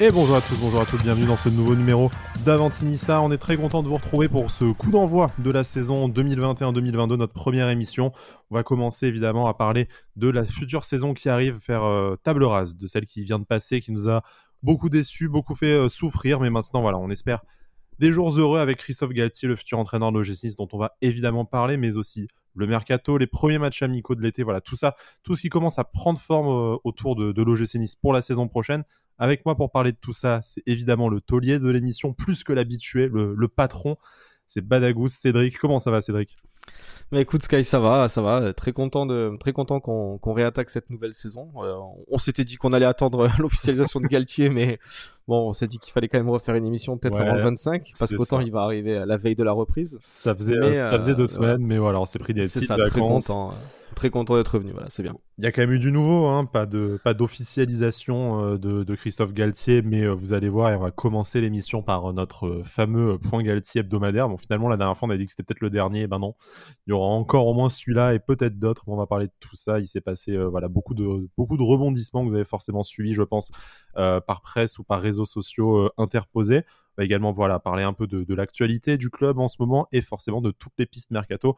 Et bonjour à tous, bonjour à tous, bienvenue dans ce nouveau numéro d'Avantinissa. On est très content de vous retrouver pour ce coup d'envoi de la saison 2021-2022, notre première émission. On va commencer évidemment à parler de la future saison qui arrive, faire euh, table rase de celle qui vient de passer, qui nous a beaucoup déçus, beaucoup fait euh, souffrir, mais maintenant voilà, on espère des jours heureux avec Christophe Galtier, le futur entraîneur de l'OGC dont on va évidemment parler, mais aussi le mercato, les premiers matchs amicaux de l'été, voilà, tout ça, tout ce qui commence à prendre forme euh, autour de, de l'OGC Nice pour la saison prochaine. Avec moi pour parler de tout ça, c'est évidemment le taulier de l'émission, plus que l'habitué, le, patron, c'est Badagous Cédric. Comment ça va Cédric? Mais écoute Sky, ça va, ça va. Très content de, très content qu'on réattaque cette nouvelle saison. Euh, on s'était dit qu'on allait attendre l'officialisation de Galtier, mais bon, on s'est dit qu'il fallait quand même refaire une émission peut-être Ouais, avant le 25, parce qu'autant il va arriver à la veille de la reprise. Ça faisait, Mais, ça faisait deux euh, semaines, mais voilà, on s'est pris des petites ça, très content, très content d'être revenu. Voilà, c'est bien. Il y a quand même eu du nouveau, hein, pas de pas d'officialisation euh, de, Christophe Galtier, mais euh, vous allez voir, et on va commencer l'émission par euh, notre fameux point Galtier hebdomadaire. Bon, finalement, la dernière fois, on a dit que c'était peut-être le dernier, ben non, il y aura encore au moins celui-là et peut-être d'autres. On va parler de tout ça. Il s'est passé voilà beaucoup de beaucoup de rebondissements que vous avez forcément suivis, je pense, par presse ou par réseaux sociaux interposés. Va également voilà parler un peu de, l'actualité du club en ce moment et forcément de toutes les pistes mercato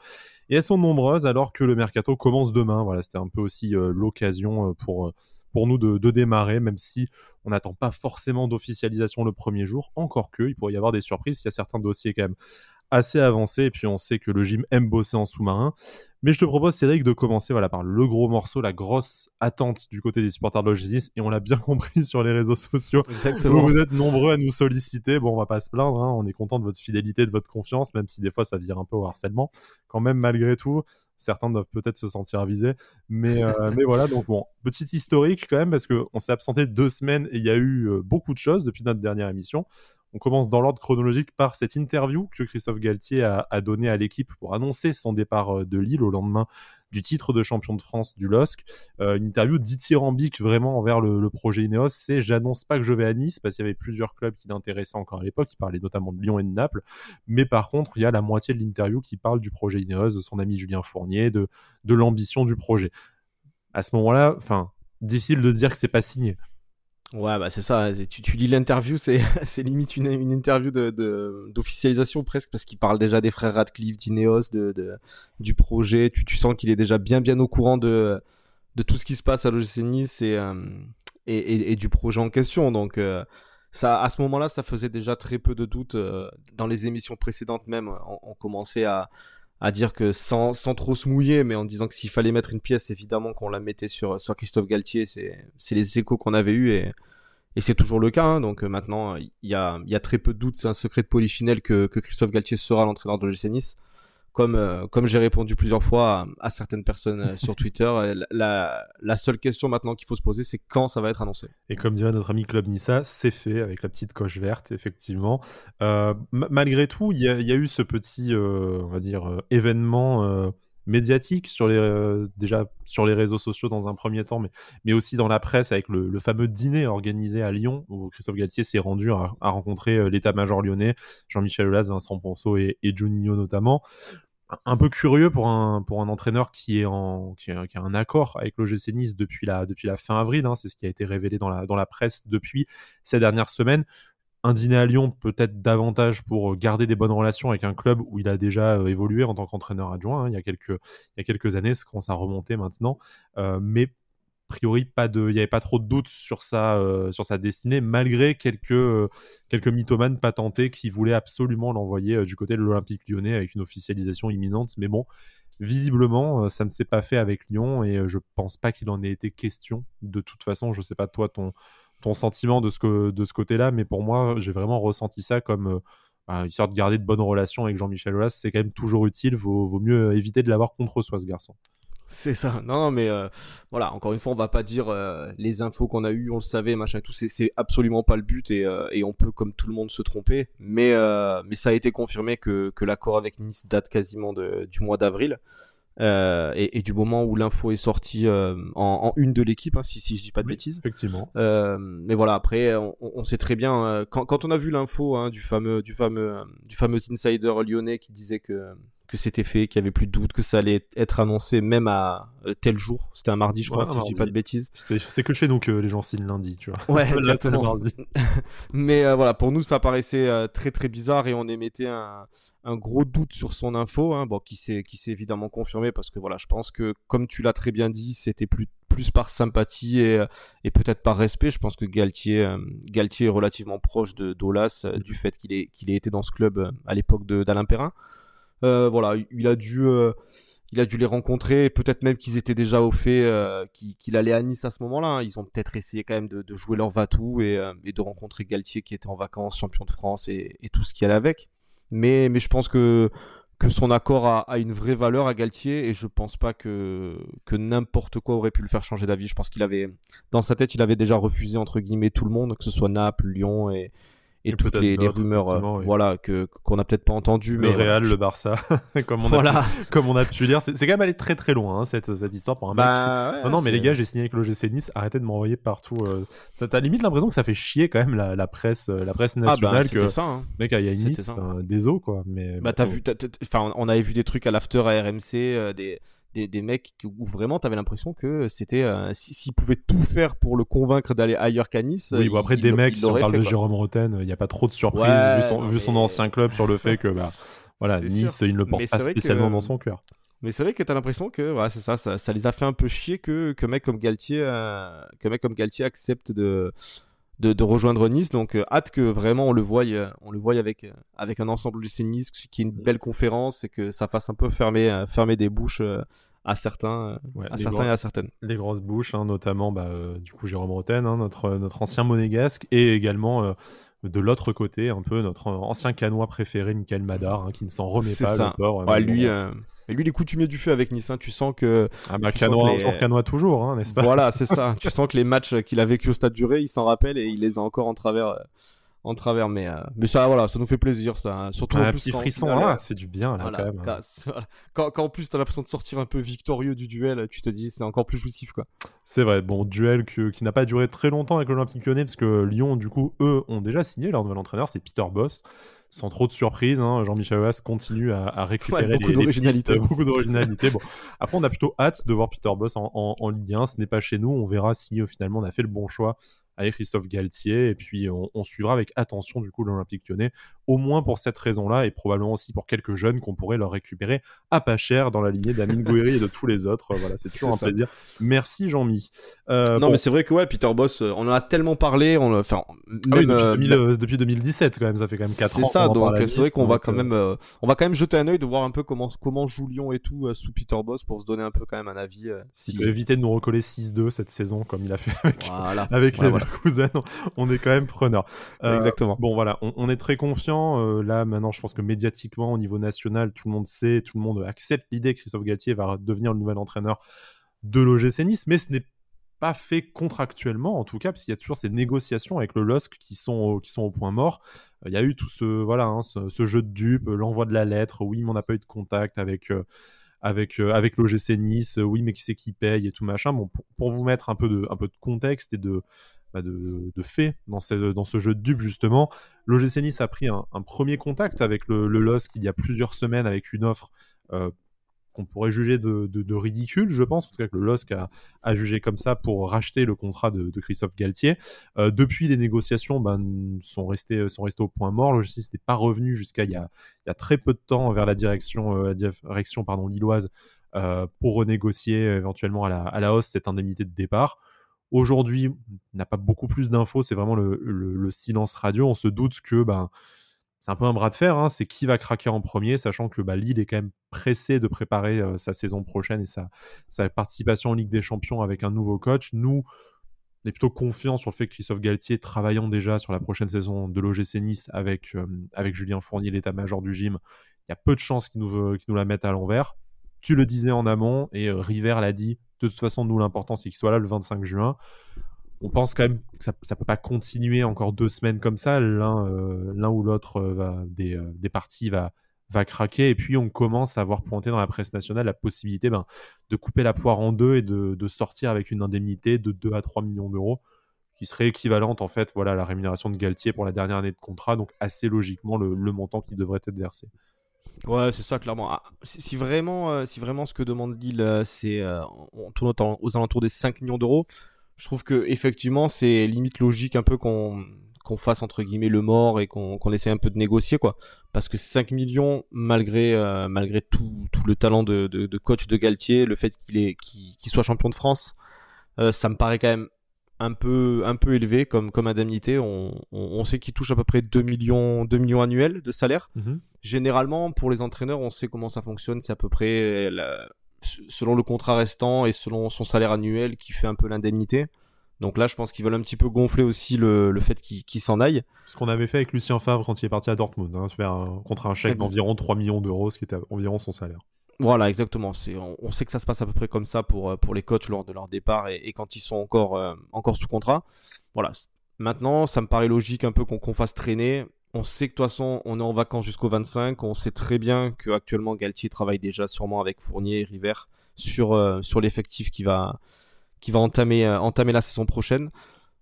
et elles sont nombreuses alors que le mercato commence demain. Voilà, c'était un peu aussi euh, l'occasion euh, pour, euh, pour nous de, de démarrer, même si on n'attend pas forcément d'officialisation le premier jour. Encore que, il pourrait y avoir des surprises. Il y a certains dossiers quand même assez avancés. Et puis, on sait que le gym aime bosser en sous-marin. Mais je te propose, Cédric, de commencer voilà, par le gros morceau, la grosse attente du côté des supporters de l'OGC. Et on l'a bien compris sur les réseaux sociaux. Exactement. Vous, êtes nombreux à nous solliciter. Bon, on va pas se plaindre. hein. On est content de votre fidélité, de votre confiance, même si des fois ça vire un peu au harcèlement. Quand même, malgré tout, certains doivent peut-être se sentir avisés. Mais, euh, mais voilà, donc bon, petit historique quand même, parce qu'on s'est absenté deux semaines et il y a eu euh, beaucoup de choses depuis notre dernière émission. On commence dans l'ordre chronologique par cette interview que Christophe Galtier a, donnée à l'équipe pour annoncer son départ euh, de Lille au lendemain du titre de champion de France du LOSC. Euh, une interview dithyrambique vraiment envers le, le projet Ineos. C'est j'annonce pas que je vais à Nice parce qu'il y avait plusieurs clubs qui l'intéressaient encore à l'époque. Il parlait notamment de Lyon et de Naples. Mais par contre, il y a la moitié de l'interview qui parle du projet Ineos, de son ami Julien Fournier, de, de l'ambition du projet. À ce moment-là, enfin, difficile de se dire que c'est pas signé. Ouais, bah c'est ça. Tu, lis l'interview, c'est limite une, une interview de d'officialisation presque, parce qu'il parle déjà des frères Radcliffe, d'Ineos, de, de, du projet. Tu, tu sens qu'il est déjà bien bien au courant de, de tout ce qui se passe à l'OGC Nice et, euh, et, et, et du projet en question. Donc, euh, ça, à ce moment-là, ça faisait déjà très peu de doutes. euh, dans les émissions précédentes même, on commençait à, à dire que sans, sans trop se mouiller, mais en disant que s'il fallait mettre une pièce, évidemment qu'on la mettait sur, sur Christophe Galtier. C'est c'est les échos qu'on avait eus et, et c'est toujours le cas. hein. donc euh, maintenant, il y a, y a très peu de doutes. C'est un secret de Polichinelle que, que Christophe Galtier sera l'entraîneur de l'OGC Nice. Comme, euh, comme j'ai répondu plusieurs fois à, certaines personnes euh, sur Twitter, euh, la, seule question maintenant qu'il faut se poser, c'est quand ça va être annoncé. Et comme dirait notre ami Club Nissa, c'est fait avec la petite coche verte, effectivement. Ma- malgré tout, il y, a- eu ce petit, on va dire, événement médiatique sur les, euh, déjà sur les réseaux sociaux dans un premier temps, mais, mais aussi dans la presse avec le, le fameux dîner organisé à Lyon où Christophe Galtier s'est rendu à, rencontrer euh, l'état-major lyonnais, Jean-Michel Aulas, Vincent Ponceau et, et Juninho notamment. Un- peu curieux pour un, pour un entraîneur qui, est en, qui a un accord avec l'OGC Nice depuis la, depuis la fin avril, hein, c'est ce qui a été révélé dans la, dans la presse depuis ces dernières semaines un dîner à Lyon peut-être davantage pour garder des bonnes relations avec un club où il a déjà euh, évolué en tant qu'entraîneur adjoint hein, il, y a quelques, années, ça commence à remonter maintenant. Euh, mais a priori, pas de, il n'y avait pas trop de doutes sur sa, euh, destinée, malgré quelques, euh, quelques mythomanes patentés qui voulaient absolument l'envoyer euh, du côté de l'Olympique lyonnais avec une officialisation imminente. Mais bon, visiblement, euh, ça ne s'est pas fait avec Lyon et euh, je pense pas qu'il en ait été question. De toute façon, je sais pas toi ton, ton sentiment de ce, que, de ce côté-là, mais pour moi, j'ai vraiment ressenti ça comme euh, bah, histoire de garder de bonnes relations avec Jean-Michel Aulas. C'est quand même toujours utile, vaut, vaut mieux éviter de l'avoir contre soi, ce garçon. C'est ça. Non, mais euh, voilà, encore une fois, on va pas dire euh, les infos qu'on a eues, on le savait, machin tout. C'est, absolument pas le but et, euh, et on peut, comme tout le monde, se tromper. Mais, euh, mais ça a été confirmé que, que l'accord avec Nice date quasiment de, du mois d'avril. Euh, et, et du moment où l'info est sortie euh, en, en une de l'équipe, hein, si, si je dis pas de Oui, bêtises. Effectivement. Euh, mais voilà, après, on, on sait très bien euh, quand, quand on a vu l'info hein, du fameux, du fameux, euh, du fameux insider lyonnais qui disait que que c'était fait, qu'il y avait plus de doute, que ça allait être annoncé même à euh, tel jour. C'était un mardi, je crois, si je dis pas de bêtises. C'est que chez nous que les gens signent lundi, tu vois. Ouais, exactement. Mais euh, voilà, pour nous, ça paraissait euh, très très bizarre et on émettait un, un gros doute sur son info, hein, bon, qui s'est qui s'est évidemment confirmé parce que voilà, je pense que comme tu l'as très bien dit, c'était plus plus par sympathie et, et peut-être par respect. Je pense que Galtier Galtier est relativement proche de Dolas du fait qu'il ait qu'il ait été dans ce club à l'époque d'Alain Perrin. Voilà, il a dû il a dû les rencontrer, peut-être même qu'ils étaient déjà au fait euh, qu'il allait à Nice à ce moment-là. Hein. Ils ont peut-être essayé quand même de, jouer leur vatou et, euh, et, de rencontrer Galtier qui était en vacances, champion de France et, tout ce qui allait avec. Mais, mais je pense que, que son accord a, une vraie valeur à Galtier et je pense pas que, que n'importe quoi aurait pu le faire changer d'avis. Je pense qu'il avait, dans sa tête, il avait déjà refusé entre guillemets tout le monde, que ce soit Naples, Lyon et, et, toutes les, rumeurs euh, voilà que qu'on n'a peut-être pas entendu le Real le Barça comme on voilà. a pu, comme on a pu lire. C'est quand même allé très très loin hein, cette, cette histoire pour un bah, mec non non mais les gars j'ai signé avec l'OGC Nice. Arrêtez de m'envoyer partout euh... t'as limite l'impression que ça fait chier quand même la, la presse euh, la presse nationale ah bah, que ça, hein. mec il y a Nice des os quoi mais bah t'as vu enfin on avait vu des trucs à l'after à RMC euh, des des, des, mecs où vraiment tu avais l'impression que c'était euh, s'ils pouvaient tout faire pour le convaincre d'aller ailleurs qu'à Nice. Oui, bon, après des mecs, si on parle de Jérôme Roten, il n'y a pas trop de surprise vu, son, vu son ancien club sur le fait que bah, voilà, Nice, il ne le porte pas spécialement dans son cœur. Mais c'est vrai que tu as l'impression que voilà, c'est ça, ça, ça, les a fait un peu chier que, que mec comme Galtier, euh, que mec comme Galtier accepte de, de, de, rejoindre Nice. Donc euh, hâte que vraiment on le voie, on le voie avec, avec un ensemble du Nice qui est une belle conférence et que ça fasse un peu fermer, fermer des bouches à certains, euh, à certains et à certaines. Les grosses bouches, hein, notamment bah, euh, du coup Jérôme Roten, hein, notre, notre ancien monégasque, et également euh, de l'autre côté, un peu notre ancien canois préféré, Michael Madar, hein, qui ne s'en remet pas. Ça. Le lui, et lui, il est coutumier du feu avec Nice. Tu sens que. Ah bah, canois, les... canois toujours, n'est-ce pas? Voilà, c'est ça. tu sens que les matchs qu'il a vécu au stade duré, il s'en rappelle et il les a encore en travers en travers. Mais, euh, mais ça, voilà, ça nous fait plaisir, ça. Surtout un petit frisson là, c'est du bien là quand même. Quand, quand, en plus t'as l'impression de sortir un peu victorieux du duel, tu te dis c'est encore plus jouissif quoi. C'est vrai, bon duel que, qui n'a pas duré très longtemps avec l'Olympique Lyonnais parce que Lyon, du coup, eux ont déjà signé leur nouvel entraîneur, c'est Peter Boss. Sans trop de surprise, hein, Jean-Michel Aulas continue à, récupérer beaucoup d'originalité. beaucoup d'originalité. bon. Après, on a plutôt hâte de voir Peter Boss en, en, en Ligue 1. Ce n'est pas chez nous. On verra si finalement on a fait le bon choix avec Christophe Galtier. Et puis, on, suivra avec attention, du coup, l'Olympique lyonnais, au moins pour cette raison-là, et probablement aussi pour quelques jeunes qu'on pourrait leur récupérer à pas cher dans la lignée d'Amine Gouiri et de tous les autres. Voilà, c'est toujours un plaisir. Merci, Jean-Mi. Euh, non, mais c'est vrai que, ouais, Peter Boss, euh, on en a tellement parlé. On, enfin, ah même, euh, depuis, 2017, quand même, ça fait quand même 4 ans. C'est ça, donc c'est vrai qu'on va quand même, on va quand même jeter un œil de voir un peu comment, comment joue Lyon et tout sous Peter Boss pour se donner un peu quand même un avis. si... éviter de nous recoller 6-2 cette saison, comme il a fait avec, voilà. avec les on est quand même preneur. Exactement. Bon, voilà, on, est très confiant. Euh, là, maintenant, je pense que médiatiquement, au niveau national, tout le monde sait, tout le monde accepte l'idée que Christophe Galtier va devenir le nouvel entraîneur de l'OGC Nice, mais ce n'est pas fait contractuellement, en tout cas, parce qu'il y a toujours ces négociations avec le LOSC qui sont, qui sont au point mort. Il y a eu tout ce, voilà, hein, ce, jeu de dupe, l'envoi de la lettre. Oui, mais on n'a pas eu de contact avec. Euh, avec, avec l'OGC Nice, oui, mais qui c'est qui paye et tout machin. Bon, pour, pour, vous mettre un peu de, un peu de contexte et de, bah, de, fait dans ce, jeu de dupe justement. L'OGC Nice a pris un, premier contact avec le, LOSC il y a plusieurs semaines avec une offre euh, qu'on pourrait juger de, ridicule, je pense, en tout cas que le LOSC a, jugé comme ça pour racheter le contrat de, Christophe Galtier. Euh, depuis, les négociations ben, sont, restées, au point mort. L'OGC Nice n'est pas revenu jusqu'à il, y a très peu de temps vers la direction, euh, pardon, lilloise pour renégocier éventuellement à la hausse cette indemnité de départ. Aujourd'hui, on n'a pas beaucoup plus d'infos, c'est vraiment le, silence radio. On se doute que ben, c'est un peu un bras de fer, hein. c'est qui va craquer en premier, sachant que bah, Lille est quand même pressé de préparer euh, sa saison prochaine et sa, participation en Ligue des Champions avec un nouveau coach. Nous, on est plutôt confiants sur le fait que Christophe Galtier, travaillant déjà sur la prochaine saison de l'OGC Nice avec, euh, avec Julien Fournier, l'état-major du gym, il y a peu de chances qu'il nous, nous la mettent à l'envers. Tu le disais en amont, et euh, River l'a dit de toute façon, nous, l'important, c'est qu'il soit là le 25 juin. On pense quand même que ça ne peut pas continuer encore deux semaines comme ça. L'un euh, ou l'autre euh, des, parties va, va craquer. Et puis, on commence à voir pointer dans la presse nationale la possibilité ben, de couper la poire en deux et de, sortir avec une indemnité de 2 à 3 millions d'euros, qui serait équivalente en fait à la rémunération de Galtier pour la dernière année de contrat. Donc, assez logiquement, le montant qui devrait être versé. Ouais, c'est ça, clairement. Ah, si, vraiment, euh, si vraiment ce que demande Lille, euh, c'est euh, on tourne aux alentours des 5 millions d'euros, je trouve que effectivement, c'est limite logique un peu qu'on fasse entre guillemets le mort et qu'on qu'on essaie un peu de négocier quoi. Parce que 5 millions, malgré malgré tout, tout le talent de, de, coach de Galtier, le fait qu'il soit champion de France, ça me paraît quand même un peu, un peu élevé comme, comme indemnité. On, on, sait qu'il touche à peu près 2 millions, 2 millions annuels de salaire. Mhm. Généralement, pour les entraîneurs, on sait comment ça fonctionne. C'est à peu près selon le contrat restant et selon son salaire annuel qui fait un peu l'indemnité. Donc là, je pense qu'ils veulent un petit peu gonfler aussi le, le fait qu'il s'en aille. Ce qu'on avait fait avec Lucien Favre quand il est parti à Dortmund, hein, faire un, contre un chèque d'environ 3 millions d'euros, ce qui était environ son salaire. Voilà, exactement. C'est, on, sait que ça se passe à peu près comme ça pour, euh, pour les coachs lors de leur départ et, quand ils sont encore, euh, encore sous contrat. Voilà. Maintenant, ça me paraît logique un peu qu'on, fasse traîner. On sait que de toute façon, on est en vacances jusqu'au 25. On sait très bien que actuellement Galtier travaille déjà sûrement avec Fournier et River sur, euh, sur l'effectif qui va, qui va entamer, entamer la saison prochaine.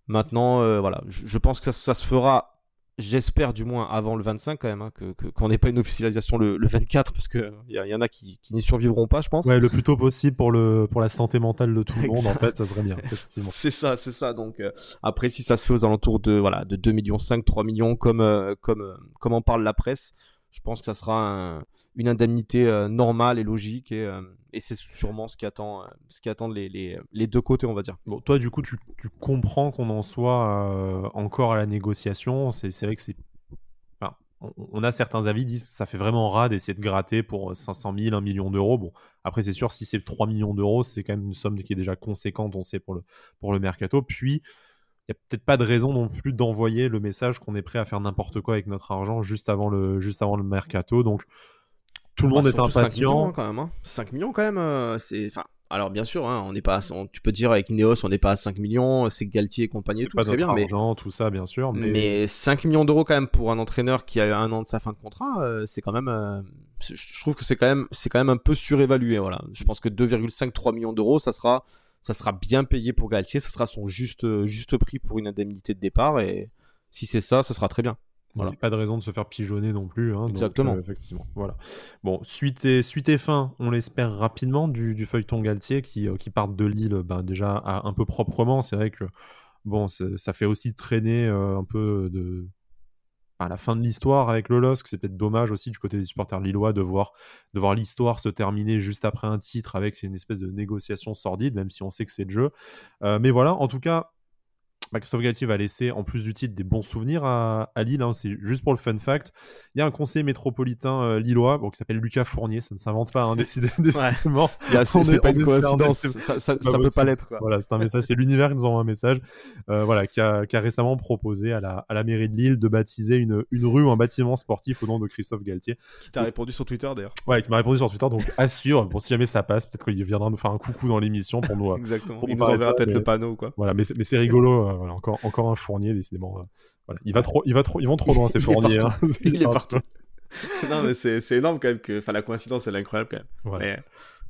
Maintenant, voilà, je, pense que ça, ça se fera J'espère du moins avant le 25 quand même, hein, que, qu'on n'ait pas une officialisation le, 24 parce qu'il y, y en a qui, qui n'y survivront pas, je pense. Ouais, le plus tôt possible pour, le, pour la santé mentale de tout le monde, en fait, ça serait bien. c'est ça, c'est ça. Donc euh, après, si ça se fait aux alentours de voilà de 2 millions 5, 3 millions comme euh, comme euh, comme en parle la presse, je pense que ça sera une indemnité euh, normale et logique et, euh, c'est sûrement ce qui attend, euh, ce qui attend les, les, deux côtés, on va dire. Bon, toi, du coup, tu, tu comprends qu'on en soit encore à la négociation. C'est vrai que c'est. On, a certains avis disent que ça fait vraiment rat d'essayer de gratter pour 500 000, 1 million d'euros. Bon, après, c'est sûr, si c'est 3 millions d'euros, c'est quand même une somme qui est déjà conséquente, on sait, pour le, pour le mercato. Puis n'y a peut-être pas de raison non plus d'envoyer le message qu'on est prêt à faire n'importe quoi avec notre argent juste avant le, juste avant le mercato. Donc, tout le monde est impatient. 5 millions quand même. 5 hein. millions quand même. Euh, c'est, enfin, alors bien sûr, hein, on n'est pas, tu peux dire avec Ineos, on n'est pas à 5 millions, c'est Galtier et compagnie, tout pas très bien, argent, tout ça bien sûr. Mais... 5 millions d'euros quand même pour un entraîneur qui a un an de sa fin de contrat, euh, c'est quand même, euh, je trouve que c'est quand même, c'est quand même un peu surévalué. Voilà, je pense que 2,5-3 millions d'euros, ça sera ça sera bien payé pour Galtier, ça sera son juste, juste prix pour une indemnité de départ, et si c'est ça, ça sera très bien. Voilà. Pas de raison de se faire pigeonner non plus. Hein, Exactement. Euh, effectivement. Voilà. Bon, suite et, suite et fin, on l'espère rapidement, du, du, feuilleton Galtier qui, euh, qui part de Lille ben, déjà un peu proprement. C'est vrai que bon, ça fait aussi traîner euh, un peu de, à la fin de l'histoire avec le LOSC. C'est peut-être dommage aussi du côté des supporters lillois de voir, de voir l'histoire se terminer juste après un titre avec une espèce de négociation sordide, même si on sait que c'est le jeu. Euh, mais voilà, en tout cas, Christophe Galtier va laisser, en plus du titre, des bons souvenirs à, Lille. Hein. c'est juste pour le fun fact. Il y a un conseiller métropolitain euh, lillois bon, qui s'appelle Lucas Fournier. Ça ne s'invente pas, hein, décidément. c'est pas une coïncidence. Ça, ne peut pas l'être. Voilà, c'est un message. C'est l'univers qui nous envoie un message. Euh, voilà, qui a, qui a, récemment proposé à la, à la mairie de Lille de baptiser une, une rue ou un bâtiment sportif au nom de Christophe Galtier. Qui t'a répondu sur Twitter d'ailleurs. Ouais, qui m'a répondu sur Twitter. Donc assure, bon, si jamais ça passe, peut-être qu'il viendra nous faire un coucou dans l'émission pour nous. Exactement. Pour Il nous enverra peut-être le panneau quoi. Voilà, mais c'est rigolo. Voilà, encore, encore un Fournier, décidément. Euh, voilà. Il va trop, il va trop, ils vont trop loin ces Fourniers. Hein. Il est partout. non, mais c'est énorme quand même que, enfin, la coïncidence, elle est incroyable quand même.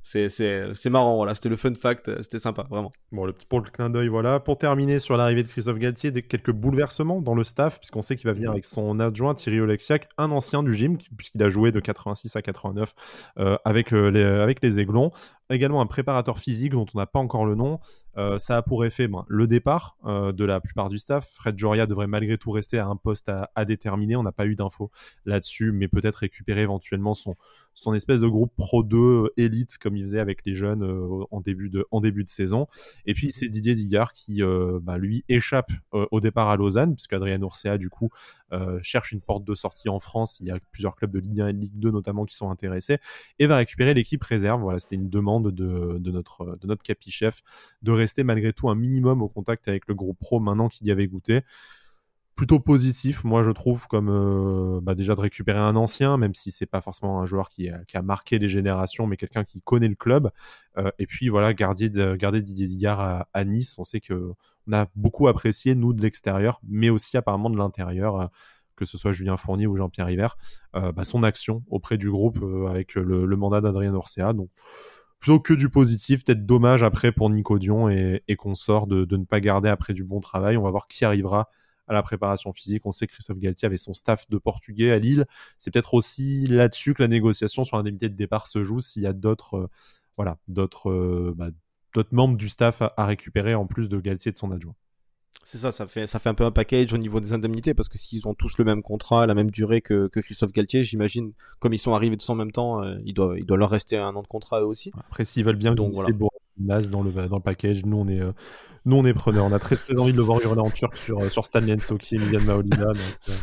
C'est marrant, voilà, c'était le fun fact, euh, c'était sympa, vraiment. Bon, le, pour le clin d'œil, voilà. Pour terminer sur l'arrivée de Christophe Galtier, des, quelques bouleversements dans le staff, puisqu'on sait qu'il va venir avec son adjoint Thierry Oleksiak, un ancien du gym, puisqu'il a joué de 86 à 89 euh, avec, euh, les, avec les Aiglons. Également un préparateur physique dont on n'a pas encore le nom. ça a pour effet ben, le départ de la plupart du staff. Fred Joria devrait malgré tout rester à un poste à, à déterminer. On n'a pas eu d'infos là-dessus, mais peut-être récupérer éventuellement son, son espèce de groupe Pro 2 élite comme il faisait avec les jeunes euh, en, début de, saison. Et puis c'est Didier Digard qui, euh, bah, lui, échappe euh, au départ à Lausanne, puisque Adrien Urcea, du coup, cherche une porte de sortie en France. Il y a plusieurs clubs de Ligue 1 et Ligue 2 notamment qui sont intéressés et va récupérer l'équipe réserve. Voilà, c'était une demande de, notre, de notre capi-chef de rester malgré tout un minimum au contact avec le groupe pro maintenant qu'il y avait goûté plutôt positif, moi je trouve, comme euh, bah, déjà de récupérer un ancien, même si c'est pas forcément un joueur qui a, marqué les générations, mais quelqu'un qui connaît le club. Euh, et puis voilà, garder, de, garder Didier Digard à, Nice, on sait que on a beaucoup apprécié nous de l'extérieur, mais aussi apparemment de l'intérieur. Euh, que ce soit Julien Fournier ou Jean-Pierre River, bah, son action auprès du groupe avec le, mandat d'Adrien Orcea. Donc, plutôt que du positif. Peut-être dommage après pour Nico Dion et, qu'on sort de, ne pas garder après du bon travail. On va voir qui arrivera à la préparation physique. On sait que Christophe Galtier avait son staff de portugais à Lille. C'est peut-être aussi là-dessus que la négociation sur l'indemnité de départ se joue s'il y a d'autres voilà, d'autres bah, d'autres membres du staff à, récupérer en plus de Galtier et de son adjoint. C'est ça, ça fait, ça fait un peu un package au niveau des indemnités parce que s'ils ont tous le même contrat, la même durée que, que Christophe Galtier, j'imagine, comme ils sont arrivés tous en même temps, euh, il, doit, il doit leur rester un an de contrat eux aussi. Après, s'ils veulent bien Donc, voilà. Nas dans le, dans le package, nous on est, euh, nous on est preneurs. On a très très envie de le voir hurler en turc sur, euh, sur Stanley Nsoki et Mizan Maolina.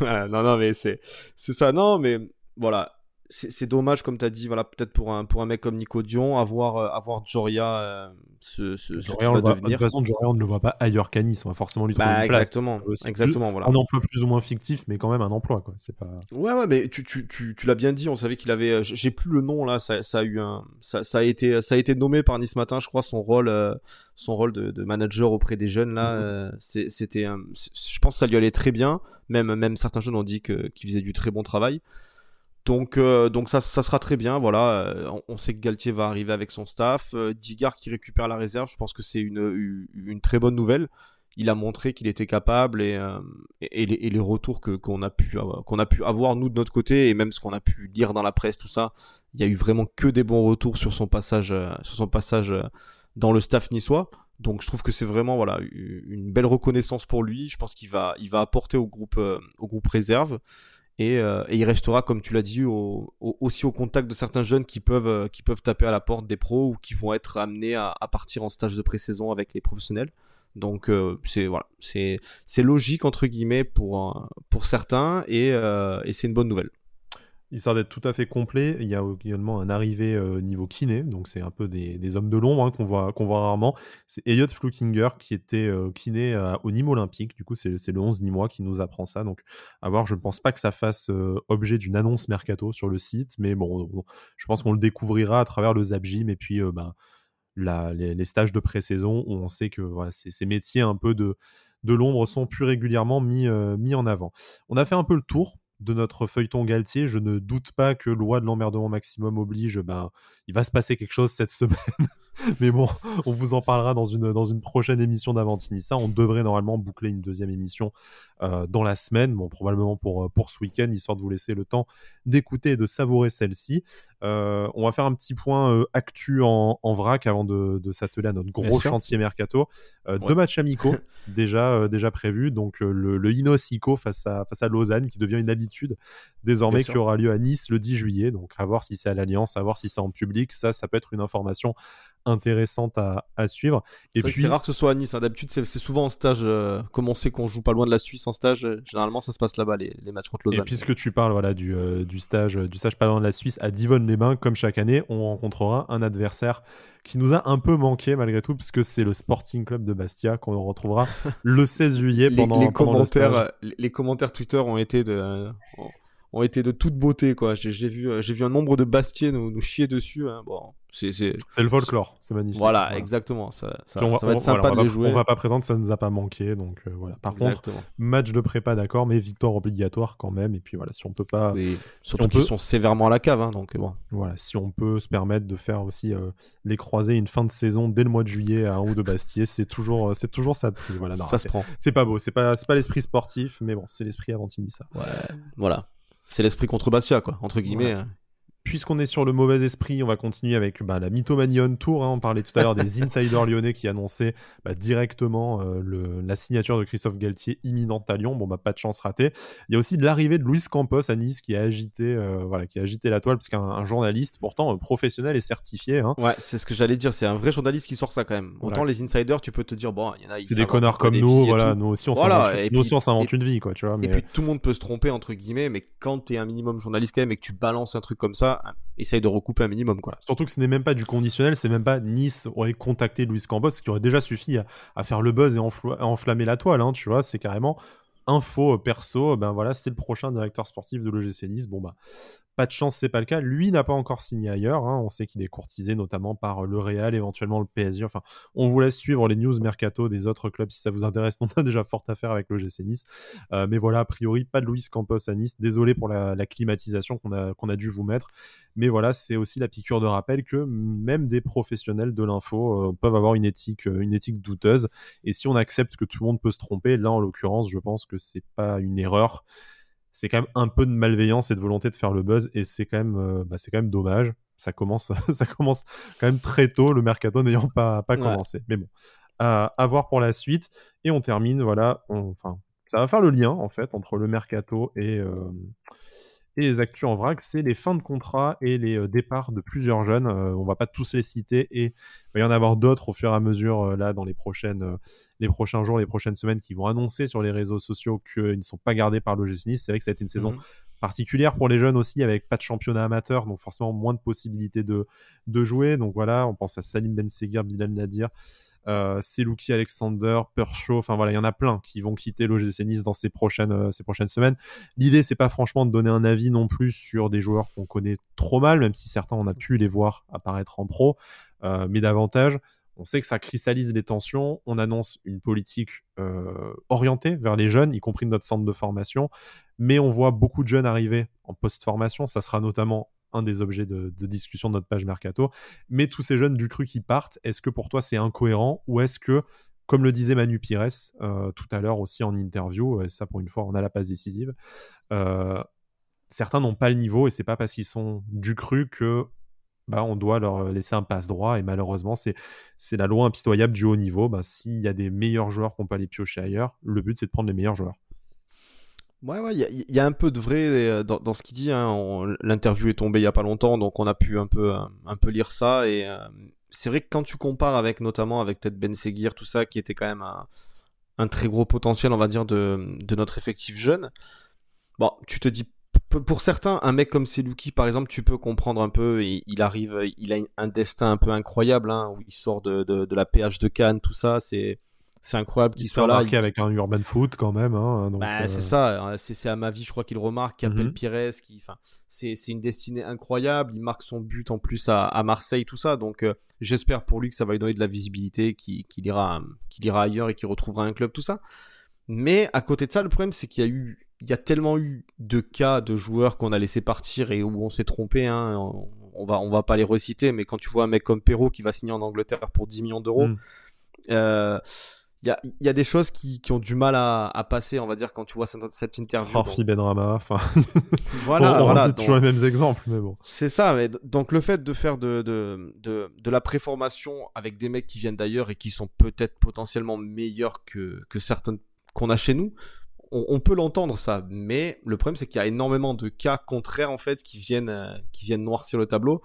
non, non, mais c'est ça, non, mais voilà c'est dommage, comme tu as dit, voilà, peut-être pour un, pour un mec comme Nico Dion, avoir, euh, avoir Joria euh, ce, ce, Joria, on devenir. De toute façon, Joria, on ne le voit pas ailleurs qu'à Nice. On va forcément lui trouver bah, une place. Exactement, exactement voilà. Un emploi plus ou moins fictif, mais quand même un emploi. Quoi. Pas... Ouais, ouais, mais tu, tu, tu, tu l'as bien dit, on savait qu'il avait. Euh, j'ai plus le nom là, ça, ça, a eu un. Ça, ça, a été, ça a été nommé par Nice Matin, je crois, son rôle, son rôle de, de, manager auprès des jeunes là. Mm-hmm. C'était. Je pense que ça lui allait très bien. Même, même certains jeunes ont dit qu'il faisait du très bon travail. Donc, euh, donc ça, ça sera très bien. Voilà, euh, on, sait que Galtier va arriver avec son staff. Euh, Digard qui récupère la réserve, je pense que c'est une, une, très bonne nouvelle. Il a montré qu'il était capable et, et, les, retours que qu'on a pu qu'on a pu avoir nous de notre côté et même ce qu'on a pu lire dans la presse, tout ça, il y a eu vraiment que des bons retours sur son passage sur son passage dans le staff niçois. Donc je trouve que c'est vraiment voilà une belle reconnaissance pour lui. Je pense qu'il va il va apporter au groupe au groupe réserve. Euh, et, il restera, comme tu l'as dit, aussi au contact de certains jeunes qui peuvent, euh, qui peuvent taper à la porte des pros ou qui vont être amenés à, partir en stage de pré-saison avec les professionnels. Donc euh, c'est voilà, c'est logique entre guillemets pour pour certains et, et c'est une bonne nouvelle. Histoire d'être tout à fait complet, il y a également un arrivé euh, niveau kiné, donc c'est un peu des, hommes de l'ombre hein, qu'on voit, qu'on voit rarement. C'est Elliot Flukinger qui était euh, kiné au Nîmes Olympique, du coup c'est, le 11 Nîmois qui nous apprend ça, donc à voir, je ne pense pas que ça fasse euh, objet d'une annonce mercato sur le site, mais bon, je pense qu'on le découvrira à travers le Zapgym et puis ben, les, stages de pré-saison où on sait que ces métiers un peu de, de l'ombre sont plus régulièrement mis, mis en avant. On a fait un peu le tour de notre feuilleton Galtier. Je ne doute pas que loi de l'emmerdement maximum oblige, ben, il va se passer quelque chose cette semaine. Mais bon, on vous en parlera dans une, dans une prochaine émission d'Avantinissa. On devrait normalement boucler une deuxième émission euh, dans la semaine, bon, probablement pour, euh, pour ce week-end, histoire de vous laisser le temps d'écouter et de savourer celle-ci. Euh, on va faire un petit point actu en, en, vrac avant de, de s'atteler à notre gros chantier mercato. Deux matchs amicaux déjà, déjà prévus. Donc le, le Inos Ico face à, face à Lausanne, qui devient une habitude désormais, qui aura lieu à Nice le 10 juillet. Donc à voir si c'est à l'Alliance, à voir si c'est en public. Ça, ça peut être une information intéressante à, suivre. Et puis c'est rare que ce soit à Nice. Hein. D'habitude, c'est souvent en stage. Euh, comme on sait qu'on joue pas loin de la Suisse en stage, euh, généralement ça se passe là-bas les, matchs contre Lausanne. Et puisque tu parles voilà du, euh, du stage du stage pas loin de la Suisse à Divonne-les-Bains, comme chaque année, on rencontrera un adversaire qui nous a un peu manqué malgré tout, puisque c'est le Sporting Club de Bastia qu'on retrouvera le 16 juillet pendant les, commentaires. les commentaires Twitter ont été de ont été de toute beauté quoi. J'ai vu j'ai vu un nombre de Bastiers nous, nous chier dessus. Hein. Bon, c'est le folklore, c'est magnifique. Voilà, exactement. Ça, ça, va, être sympa de les jouer. On va pas présenter, ça nous a pas manqué. Donc euh, voilà. Par contre, match de prépa, d'accord, mais victoire obligatoire quand même. Et puis voilà, si on peut pas. surtout qu'ils sont sévèrement à la cave, hein, donc bon. Voilà, si on peut se permettre de faire aussi euh, les croisés une fin de saison dès le mois de juillet à un ou deux Bastier, c'est toujours, c'est toujours ça. Voilà, ça se prend. C'est pas beau, c'est pas, pas l'esprit sportif, mais bon, c'est l'esprit Avantini ça. Ouais, voilà. C'est l'esprit contre Bastia, quoi, entre guillemets. Hein. Puisqu'on est sur le mauvais esprit, on va continuer avec bah, la Mythomanie Tour. Hein. On parlait tout à l'heure des insiders lyonnais qui annonçaient bah, directement euh, le, la signature de Christophe Galtier imminente à Lyon. Bon, bah, pas de chance ratée. Il y a aussi l'arrivée de Luis Campos à Nice qui a agité, euh, voilà, qui a agité la toile, parce qu'un journaliste, pourtant euh, professionnel et certifié. Hein. Ouais, c'est ce que j'allais dire. C'est un vrai journaliste qui sort ça quand même. Autant les insiders, tu peux te dire, bon, il y en a. C'est des connards comme nous, voilà. Nous aussi, on s'invente une vie, quoi, tu vois. Et puis tout le monde peut se tromper, entre guillemets, mais quand tu es un minimum journaliste quand même et que tu balances un truc comme ça, essaye de recouper un minimum. Quoi. Surtout que ce n'est même pas du conditionnel, c'est même pas Nice aurait contacté Luis Campos, ce qui aurait déjà suffi à, faire le buzz et enflammer la toile, hein, tu vois, c'est carrément info perso, ben voilà, c'est le prochain directeur sportif de l'OGC Nice. Bon bah pas de chance, c'est pas le cas. Lui n'a pas encore signé ailleurs. Hein. On sait qu'il est courtisé notamment par le Real, éventuellement le PSG. Enfin, on vous laisse suivre les news mercato des autres clubs si ça vous intéresse. On a déjà fort à faire avec le GC Nice. Euh, mais voilà, a priori, pas de Luis Campos à Nice. Désolé pour la, climatisation qu'on a, dû vous mettre. Mais voilà, c'est aussi la piqûre de rappel que même des professionnels de l'info euh, peuvent avoir une éthique, euh, une éthique douteuse. Et si on accepte que tout le monde peut se tromper, là en l'occurrence, je pense que c'est pas une erreur c'est quand même un peu de malveillance et de volonté de faire le buzz et c'est quand même euh, bah, c'est quand même dommage. Ça commence ça commence quand même très tôt le mercato n'ayant pas pas commencé. Mais bon à, voir pour la suite et on termine voilà enfin ça va faire le lien en fait entre le mercato et euh, et les actus en vrac, c'est les fins de contrat et les euh, départs de plusieurs jeunes. On euh, on va pas tous les citer et il va y en avoir d'autres au fur et à mesure euh, là dans les prochaines, les prochains jours, les prochaines semaines qui vont annoncer sur les réseaux sociaux qu'ils ne sont pas gardés par l'OGC Nice. C'est vrai que ça a été une saison mhm. particulière pour les jeunes aussi avec pas de championnat amateur, donc forcément moins de possibilités de, de jouer. Donc voilà, on pense à Salim Ben Seguir, Bilal Nadir euh, Selouki Alexander, Pershaw, enfin voilà, il y en a plein qui vont quitter l'OGC Nice dans ces prochaines, euh, ces prochaines semaines. L'idée, c'est pas franchement de donner un avis non plus sur des joueurs qu'on connaît trop mal, même si certains on a pu les voir apparaître en pro, euh, mais davantage. On sait que ça cristallise les tensions. On annonce une politique euh, orientée vers les jeunes, y compris notre centre de formation. Mais on voit beaucoup de jeunes arriver en post-formation. Ça sera notamment un des objets de, discussion de notre page Mercato. Mais tous ces jeunes du cru qui partent, est-ce que pour toi c'est incohérent ou est-ce que, comme le disait Manu Pires euh, tout à l'heure aussi en interview, et ça pour une fois on a la passe décisive, euh, certains n'ont pas le niveau et c'est pas parce qu'ils sont du cru que bah, on doit leur laisser un passe droit et malheureusement c'est c'est la loi impitoyable du haut niveau. Bah, S'il y a des meilleurs joueurs qu'on peut aller piocher ailleurs, le but c'est de prendre les meilleurs joueurs. Ouais, ouais, il y, a un peu de vrai euh, dans, ce qu'il dit. Hein. L'interview est tombée il y a pas longtemps, donc on a pu un peu, un, peu lire ça. Et euh, c'est vrai que quand tu compares avec, notamment avec peut-être Ben Seguir, tout ça, qui était quand même un, très gros potentiel, on va dire, de, de, notre effectif jeune. Bon, tu te dis, pour certains, un mec comme Selouki, par exemple, tu peux comprendre un peu. Il, arrive, il a un destin un peu incroyable, hein, où il sort de, de la PH de Cannes, tout ça. C'est c'est incroyable qu'il soit là. Il... avec un urban foot quand même. Hein, bah, C'est euh, ça. Hein, c'est à ma vie, je crois qu'il remarque, qu'il appelle mhm. Pires. Qui, c'est une destinée incroyable. Il marque son but en plus à, à Marseille, tout ça. Donc euh, j'espère pour lui que ça va lui donner de la visibilité, qu'il ira, qu'il ira ailleurs et qu'il retrouvera un club, tout ça. Mais à côté de ça, le problème, c'est qu'il y a eu il y a tellement eu de cas de joueurs qu'on a laissé partir et où on s'est trompé. Hein, on, va, on va pas les reciter, mais quand tu vois un mec comme Perrault qui va signer en Angleterre pour 10 millions d'euros, mm. euh, il y a, des choses qui, ont du mal à, passer, on va dire, quand tu vois cette, cette interview. Rafi Benrama, enfin. voilà, voilà. C'est toujours les mêmes exemples, mais bon. C'est ça, mais donc le fait de faire de, de, de, la préformation avec des mecs qui viennent d'ailleurs et qui sont peut-être potentiellement meilleurs que, que certains qu'on a chez nous, on, peut l'entendre ça, mais le problème c'est qu'il y a énormément de cas contraires en fait qui viennent, euh, qui viennent noircir le tableau.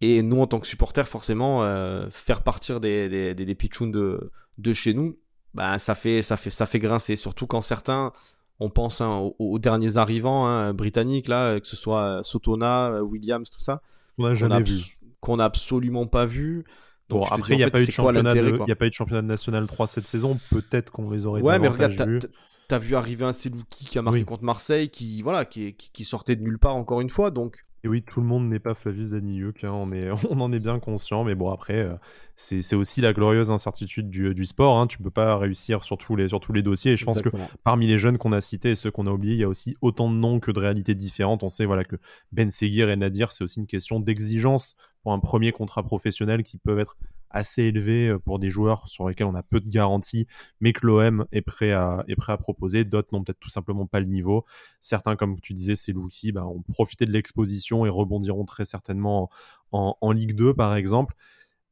Et nous, en tant que supporters, forcément, euh, faire partir des, des, des, des pitchouns de, de chez nous, bah, ça, fait, ça, fait, ça fait grincer. Surtout quand certains, on pense hein, aux, derniers arrivants hein, britanniques, là, que ce soit Sotona, Williams, tout ça. On n'a jamais vu. Qu'on n'a absolument pas vu. bon, après, il n'y a, pas eu de championnat de, a pas eu de championnat national 3 cette saison. Peut-être qu'on les aurait Ouais, mais regarde, t'as vu arriver un Selouki qui a marqué contre Marseille, qui, voilà, qui, qui, qui, sortait de nulle part encore une fois. Donc, et oui, tout le monde n'est pas Flavius Daniluk, hein, on, est, on en est bien conscient, mais bon, après, euh, c'est aussi la glorieuse incertitude du, du sport. Hein, tu peux pas réussir sur tous les, sur tous les dossiers. Et je pense que parmi les jeunes qu'on a cités et ceux qu'on a oubliés, il y a aussi autant de noms que de réalités différentes. On sait voilà, que Ben Seguir et Nadir, c'est aussi une question d'exigence pour un premier contrat professionnel qui peuvent être assez élevé euh, pour des joueurs sur lesquels on a peu de garanties, mais que l'OM est, prêt à, proposer. D'autres n'ont peut-être tout simplement pas le niveau. Certains, comme tu disais, c'est Louki, bah, ont profité de l'exposition et rebondiront très certainement en, en Ligue 2, par exemple.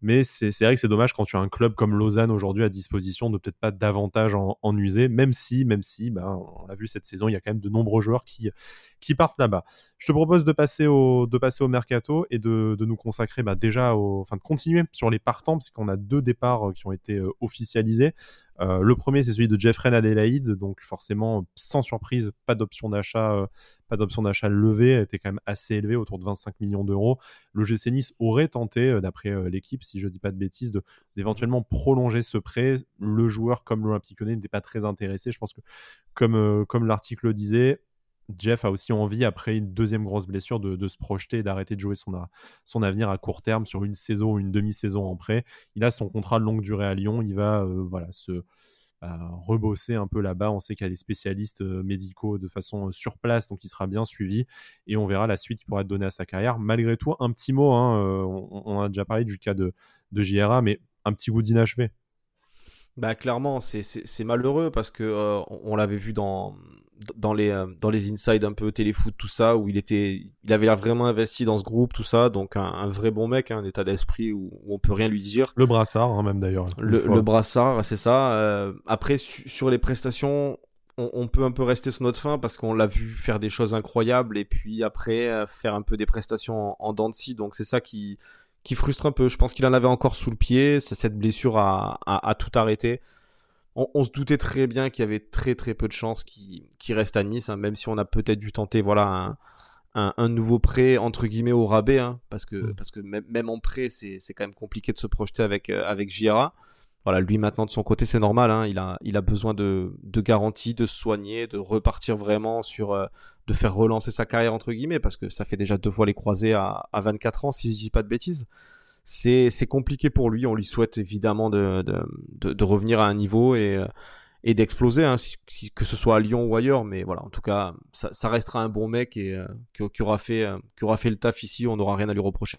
Mais c'est vrai que c'est dommage quand tu as un club comme Lausanne aujourd'hui à disposition de peut-être pas davantage en, en, user, même si, même si, bah, on l'a vu cette saison, il y a quand même de nombreux joueurs qui, partent là-bas. Je te propose de passer au, mercato et de, nous consacrer bah, déjà, au, enfin de continuer sur les partants, parce qu'on a deux départs euh, qui ont été euh, officialisés. Euh, le premier, c'est celui de Jeffrey Adelaide, donc forcément, sans surprise, pas d'option d'achat, euh, pas d'option d'achat levée, était quand même assez élevé, autour de 25 millions d'euros. Le GC Nice aurait tenté, euh, d'après l'équipe, si je dis pas de bêtises, d'éventuellement prolonger ce prêt. Le joueur, comme l'Olympique n'était pas très intéressé. Je pense que, comme comme l'article disait, Jeff a aussi envie, après une deuxième grosse blessure, de, se projeter et d'arrêter de jouer son, son avenir à court terme sur une saison ou une demi-saison en prêt. Il a son contrat de longue durée à Lyon. Il va voilà, se, rebosser un peu là-bas. On sait qu'il y a des spécialistes médicaux de façon sur place, donc il sera bien suivi et on verra la suite qui pourra être donnée à sa carrière. Malgré tout, un petit mot, hein, on, a déjà parlé du cas de, de JRA, mais un petit goût d'inachevé. Bah clairement, c'est malheureux parce que euh, on l'avait vu dans dans les euh, dans les inside un peu téléfoot tout ça où il était il avait l'air vraiment investi dans ce groupe tout ça donc un, vrai bon mec hein, un état d'esprit où, on peut rien lui dire le brassard hein, même d'ailleurs le, brassard c'est ça euh, après sur les prestations on, peut un peu rester sur notre fin parce qu'on l'a vu faire des choses incroyables et puis après faire un peu des prestations en, en dents de scie donc c'est ça qui qui frustre un peu. Je pense qu'il en avait encore sous le pied. Cette blessure a, tout arrêté. On, se doutait très bien qu'il y avait très très peu de chances qu'il reste à Nice, hein, même si on a peut-être dû tenter voilà un, nouveau prêt entre guillemets au rabais, hein, parce que mm. parce que même, en prêt c'est quand même compliqué de se projeter avec euh, avec Gira voilà, lui maintenant de son côté, c'est normal. Hein, il, a, il a besoin de, de garanties, de se soigner, de repartir vraiment sur, euh, de faire relancer sa carrière entre guillemets, parce que ça fait déjà deux fois les croisés à, à 24 ans, si je dis pas de bêtises. C'est, compliqué pour lui. On lui souhaite évidemment de, revenir à un niveau et, euh, d'exploser, hein, que ce soit à Lyon ou ailleurs. Mais voilà, en tout cas, ça, restera un bon mec et euh, qui, aura fait, qui aura fait le taf ici. On n'aura rien à lui reprocher.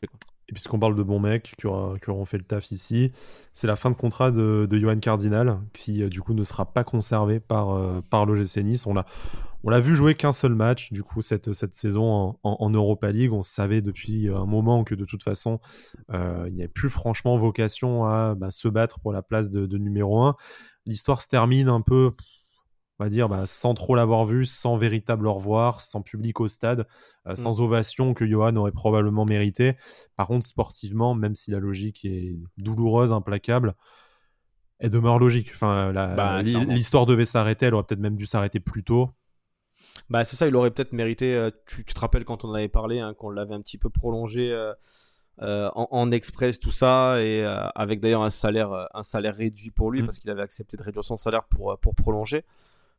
Et puisqu'on parle de bons mecs qui, auront fait le taf ici, c'est la fin de contrat de, Johan Cardinal, qui euh, du coup ne sera pas conservé par, euh, par l'OGC Nice. On l'a, on l'a vu jouer qu'un seul match, du coup, cette, cette saison en, Europa League. On savait depuis un moment que de toute façon, euh, il n'y avait plus franchement vocation à bah, se battre pour la place de, de numéro 1. L'histoire se termine un peu on va dire, bah, sans trop l'avoir vu, sans véritable au revoir, sans public au stade, euh, mm. sans ovation que Johan aurait probablement mérité. Par contre, sportivement, même si la logique est douloureuse, implacable, elle demeure logique. Enfin, bah, l'histoire devait s'arrêter, elle aurait peut-être même dû s'arrêter plus tôt. Bah, c'est ça, il aurait peut-être mérité. Euh, tu, te rappelles quand on avait parlé, hein, qu'on l'avait un petit peu prolongé. Euh, en, express tout ça et avec d'ailleurs un salaire un salaire réduit pour lui mm. parce qu'il avait accepté de réduire son salaire pour pour prolonger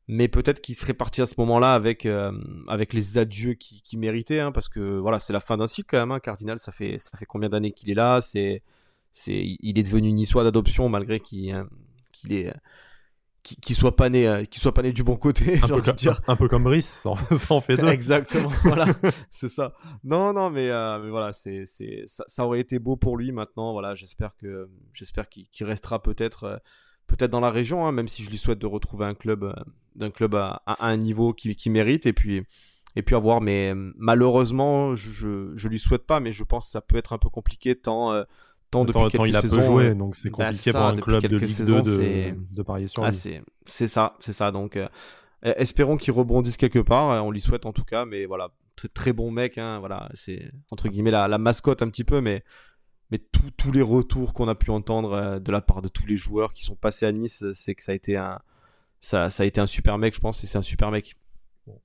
mais peut-être qu'il serait parti à ce moment-là avec, euh, avec les adieux qu'il qui méritait, hein, parce que voilà, c'est la fin d'un cycle quand même. Hein. Cardinal, ça fait, ça fait combien d'années qu'il est là? C'est, c'est, Il est devenu niçois d'adoption malgré qu'il, euh, qu'il est. Qu'il soit pas né, euh, qu'il soit pas né du bon côté, un, peu comme, dire. un peu comme Brice, ça, en fait deux. Exactement, voilà, c'est ça. Non, non, mais, mais voilà, c'est, ça, ça, aurait été beau pour lui. Maintenant, voilà, j'espère que, j'espère qu'il, restera peut-être peut-être dans la région, hein, même si je lui souhaite de retrouver un club, euh, d'un club à, un niveau qui, mérite et puis et puis avoir. Mais euh, malheureusement, je, je lui souhaite pas, mais je pense que ça peut être un peu compliqué tant euh, tant depuis quelques il a peu joué, donc c'est bah, compliqué pour un club de Ligue 2 de, de, parier sur ah, lui. C'est ça, c'est ça. Donc espérons qu'il rebondisse quelque part. On lui souhaite en tout cas, mais voilà, très, très bon mec. Hein, voilà, c'est entre guillemets la, la mascotte un petit peu, mais mais tous les retours qu'on a pu entendre euh, de la part de tous les joueurs qui sont passés à Nice, c'est que ça a été un, ça, ça, a été un super mec, je pense, et c'est un super mec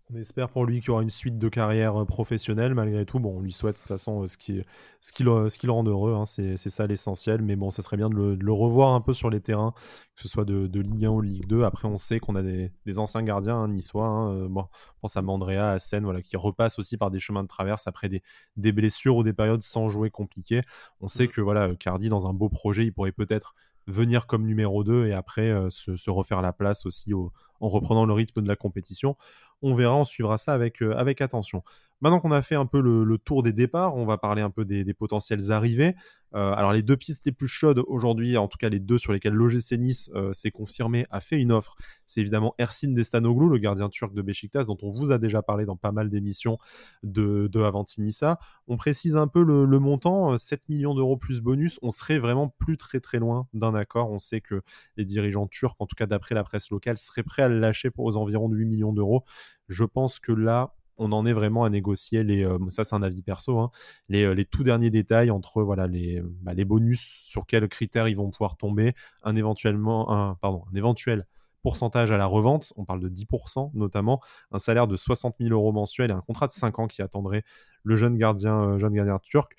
on espère pour lui qu'il y aura une suite de carrière euh, professionnelle malgré tout. Bon, on lui souhaite de toute façon euh, ce qui, ce qui, le, ce qui le rend heureux, hein. c'est ça l'essentiel. Mais bon, ça serait bien de le, revoir un peu sur les terrains, que ce soit de, Ligue 1 ou Ligue 2. Après, on sait qu'on a des, anciens gardiens hein, niçois. Hein. Euh, bon, on pense à Mandrea, à Seine, voilà, qui repassent aussi par des chemins de traverse après des, des blessures ou des périodes sans jouer compliquées. On sait mmh. que voilà, Cardi, dans un beau projet, il pourrait peut-être venir comme numéro 2 et après se, refaire la place aussi en reprenant le rythme de la compétition. On verra, on suivra ça avec, euh, avec attention. Maintenant qu'on a fait un peu le, tour des départs, on va parler un peu des, potentiels arrivées. Euh, alors les deux pistes les plus chaudes aujourd'hui, en tout cas les deux sur lesquelles l'OGC Nice euh, s'est confirmé, a fait une offre, c'est évidemment Ersin Destanoglu, le gardien turc de Besiktas, dont on vous a déjà parlé dans pas mal d'émissions de, de Avantinissa. On précise un peu le, montant, 7 millions d'euros plus bonus, on serait vraiment plus très très loin d'un accord. On sait que les dirigeants turcs, en tout cas d'après la presse locale, seraient prêts à le lâcher pour aux environs de 8 millions d'euros. Je pense que là, on en est vraiment à négocier les, euh, ça c'est un avis perso, hein, les, euh, les, tout derniers détails entre voilà les, bah, les bonus sur quels critères ils vont pouvoir tomber, un éventuellement un pardon un éventuel pourcentage à la revente, on parle de 10% notamment, un salaire de 60 000 euros mensuels et un contrat de 5 ans qui attendrait le jeune gardien, euh, jeune gardien turc.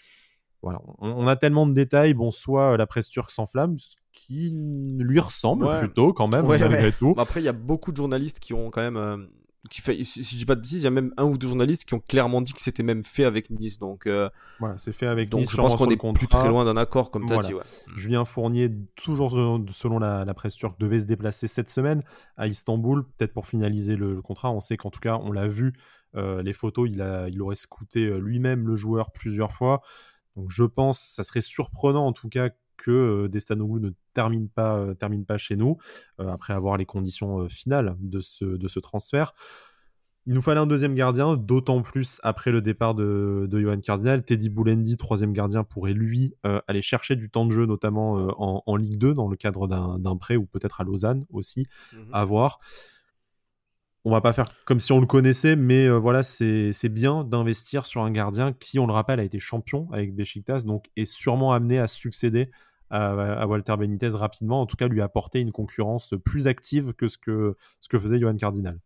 Voilà, on, a tellement de détails, bon, soit la presse turque s'enflamme, ce qui lui ressemble plutôt quand même, malgré tout. Après, il y a beaucoup de journalistes qui ont quand même qui fait, si je dis pas de bêtises, il y a même un ou deux journalistes qui ont clairement dit que c'était même fait avec Nice. Donc, euh, voilà, c'est fait avec donc Nice. je pense qu'on est plus très loin d'un accord, comme tu as Voilà. dit. Ouais. Julien Fournier, toujours selon- la, la presse turque, devait se déplacer cette semaine à Istanbul, peut-être pour finaliser le, le contrat. On sait qu'en tout cas, on l'a vu, euh, les photos, il, a, il aurait scouté euh, lui-même le joueur plusieurs fois. Donc je pense, ça serait surprenant en tout cas que Destanoglu ne termine pas, termine pas chez nous, après avoir les conditions finales de ce, de ce transfert. Il nous fallait un deuxième gardien, d'autant plus après le départ de, de Johan Cardinal. Teddy Boulendi, troisième gardien, pourrait lui euh, aller chercher du temps de jeu, notamment euh, en, en Ligue 2, dans le cadre d'un prêt, ou peut-être à Lausanne aussi, Mhm. à voir. On va pas faire comme si on le connaissait, mais euh, voilà, c'est bien d'investir sur un gardien qui, on le rappelle, a été champion avec Besiktas, donc est sûrement amené à succéder à, à Walter Benitez rapidement, en tout cas lui apporter une concurrence plus active que ce que, ce que faisait Johan Cardinal.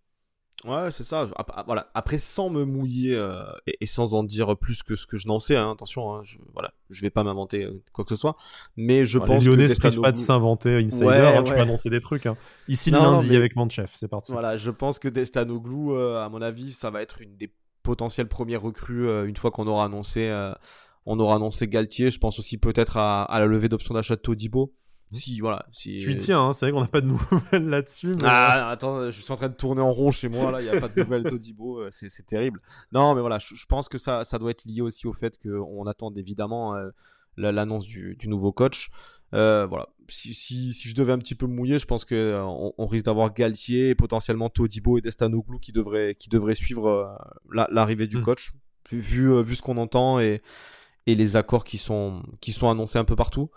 Ouais, c'est ça. Voilà. Après, sans me mouiller euh, et, et sans en dire plus que ce que je n'en sais, hein, attention, hein, je, voilà, je vais pas m'inventer euh, quoi que ce soit, mais je pense les Lyonnais que privent pas de s'inventer Insider, Ouais, hein, tu peux annoncer des trucs. hein. Ici Non, le non, lundi mais- avec Manchef, c'est parti. Voilà, je pense que Destanoglu, euh, à mon avis, ça va être une des potentielles premières recrues euh, une fois qu'on aura annoncé, euh, on aura annoncé Galtier. Je pense aussi peut-être à, à la levée d'option d'achat de Todibo. Si voilà, si Tu y tiens, hein, c'est vrai qu'on n'a pas de nouvelles là-dessus. mais- Ah, attends, je suis en train de tourner en rond chez moi, là, il n'y a pas de nouvelles Todibo, euh, c'est c'est terrible. Non, mais voilà, je, je pense que ça, ça doit être lié aussi au fait qu'on attend évidemment euh, la- l'annonce du, du nouveau coach. Euh, voilà, si, si, si je devais un petit peu mouiller, je pense qu'on on on risque d'avoir Galtier, et potentiellement Todibo et Destanoglu qui devraient, qui devraient suivre euh, la- l'arrivée du Mm. coach, vu, vu, euh, vu ce qu'on entend et, et les accords qui sont, qui sont annoncés un peu partout.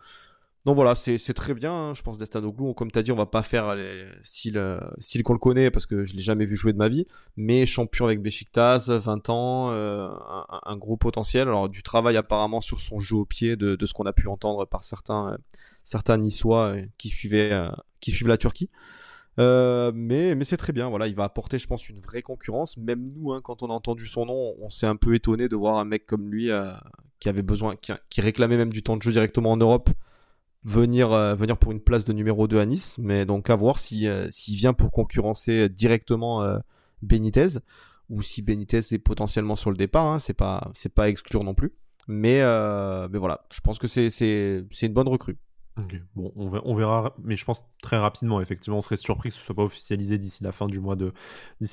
Donc voilà, c'est très bien, hein, je pense, Destanoglu. Comme tu as dit, on va pas faire les style, euh, style qu'on le connaît parce que je l'ai jamais vu jouer de ma vie. Mais champion avec Besiktas, 20 ans, euh, un, gros potentiel. Alors du travail apparemment sur son jeu au pied, de, ce qu'on a pu entendre par certains, euh, Niçois euh, qui, suivent la Turquie. Mais c'est très bien, voilà, il va apporter, je pense, une vraie concurrence. Même nous, hein, quand on a entendu son nom, on s'est un peu étonné de voir un mec comme lui qui avait besoin, qui réclamait même du temps de jeu directement en Europe, venir, euh, venir pour une place de numéro 2 à Nice. Mais donc à voir si, euh, s'il vient pour concurrencer directement euh, Benitez ou si Benitez est potentiellement sur le départ. Hein, c'est pas, pas à exclure non plus. Mais, mais voilà, je pense que c'est, une bonne recrue. Ok, Bon, on verra, mais je pense très rapidement, effectivement, on serait surpris que ce soit pas officialisé d'ici la fin du mois de,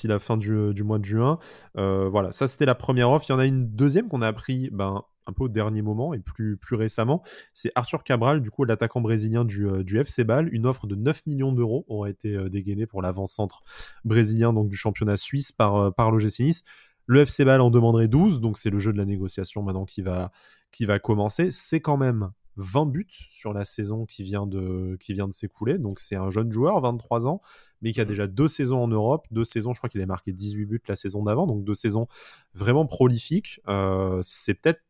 la fin du, du mois de juin. Voilà, ça c'était la première offre. Il y en a une deuxième qu'on a appris ben, un peu au dernier moment et plus, plus récemment. C'est Arthur Cabral, du coup, l'attaquant brésilien du, euh, du FC Bâle. Une offre de 9 millions d'euros aurait été euh, dégainée pour l'avant-centre brésilien donc du championnat suisse par, euh, par l'OGC Nice. Le FC Bâle en demanderait 12, donc c'est le jeu de la négociation maintenant qui va, qui va commencer. C'est quand même 20 buts sur la saison qui vient de, qui vient de s'écouler. Donc c'est un jeune joueur, 23 ans, mais qui a déjà deux saisons en Europe. Deux saisons, je crois qu'il a marqué 18 buts la saison d'avant. Donc deux saisons vraiment prolifiques. Euh, c'est peut-être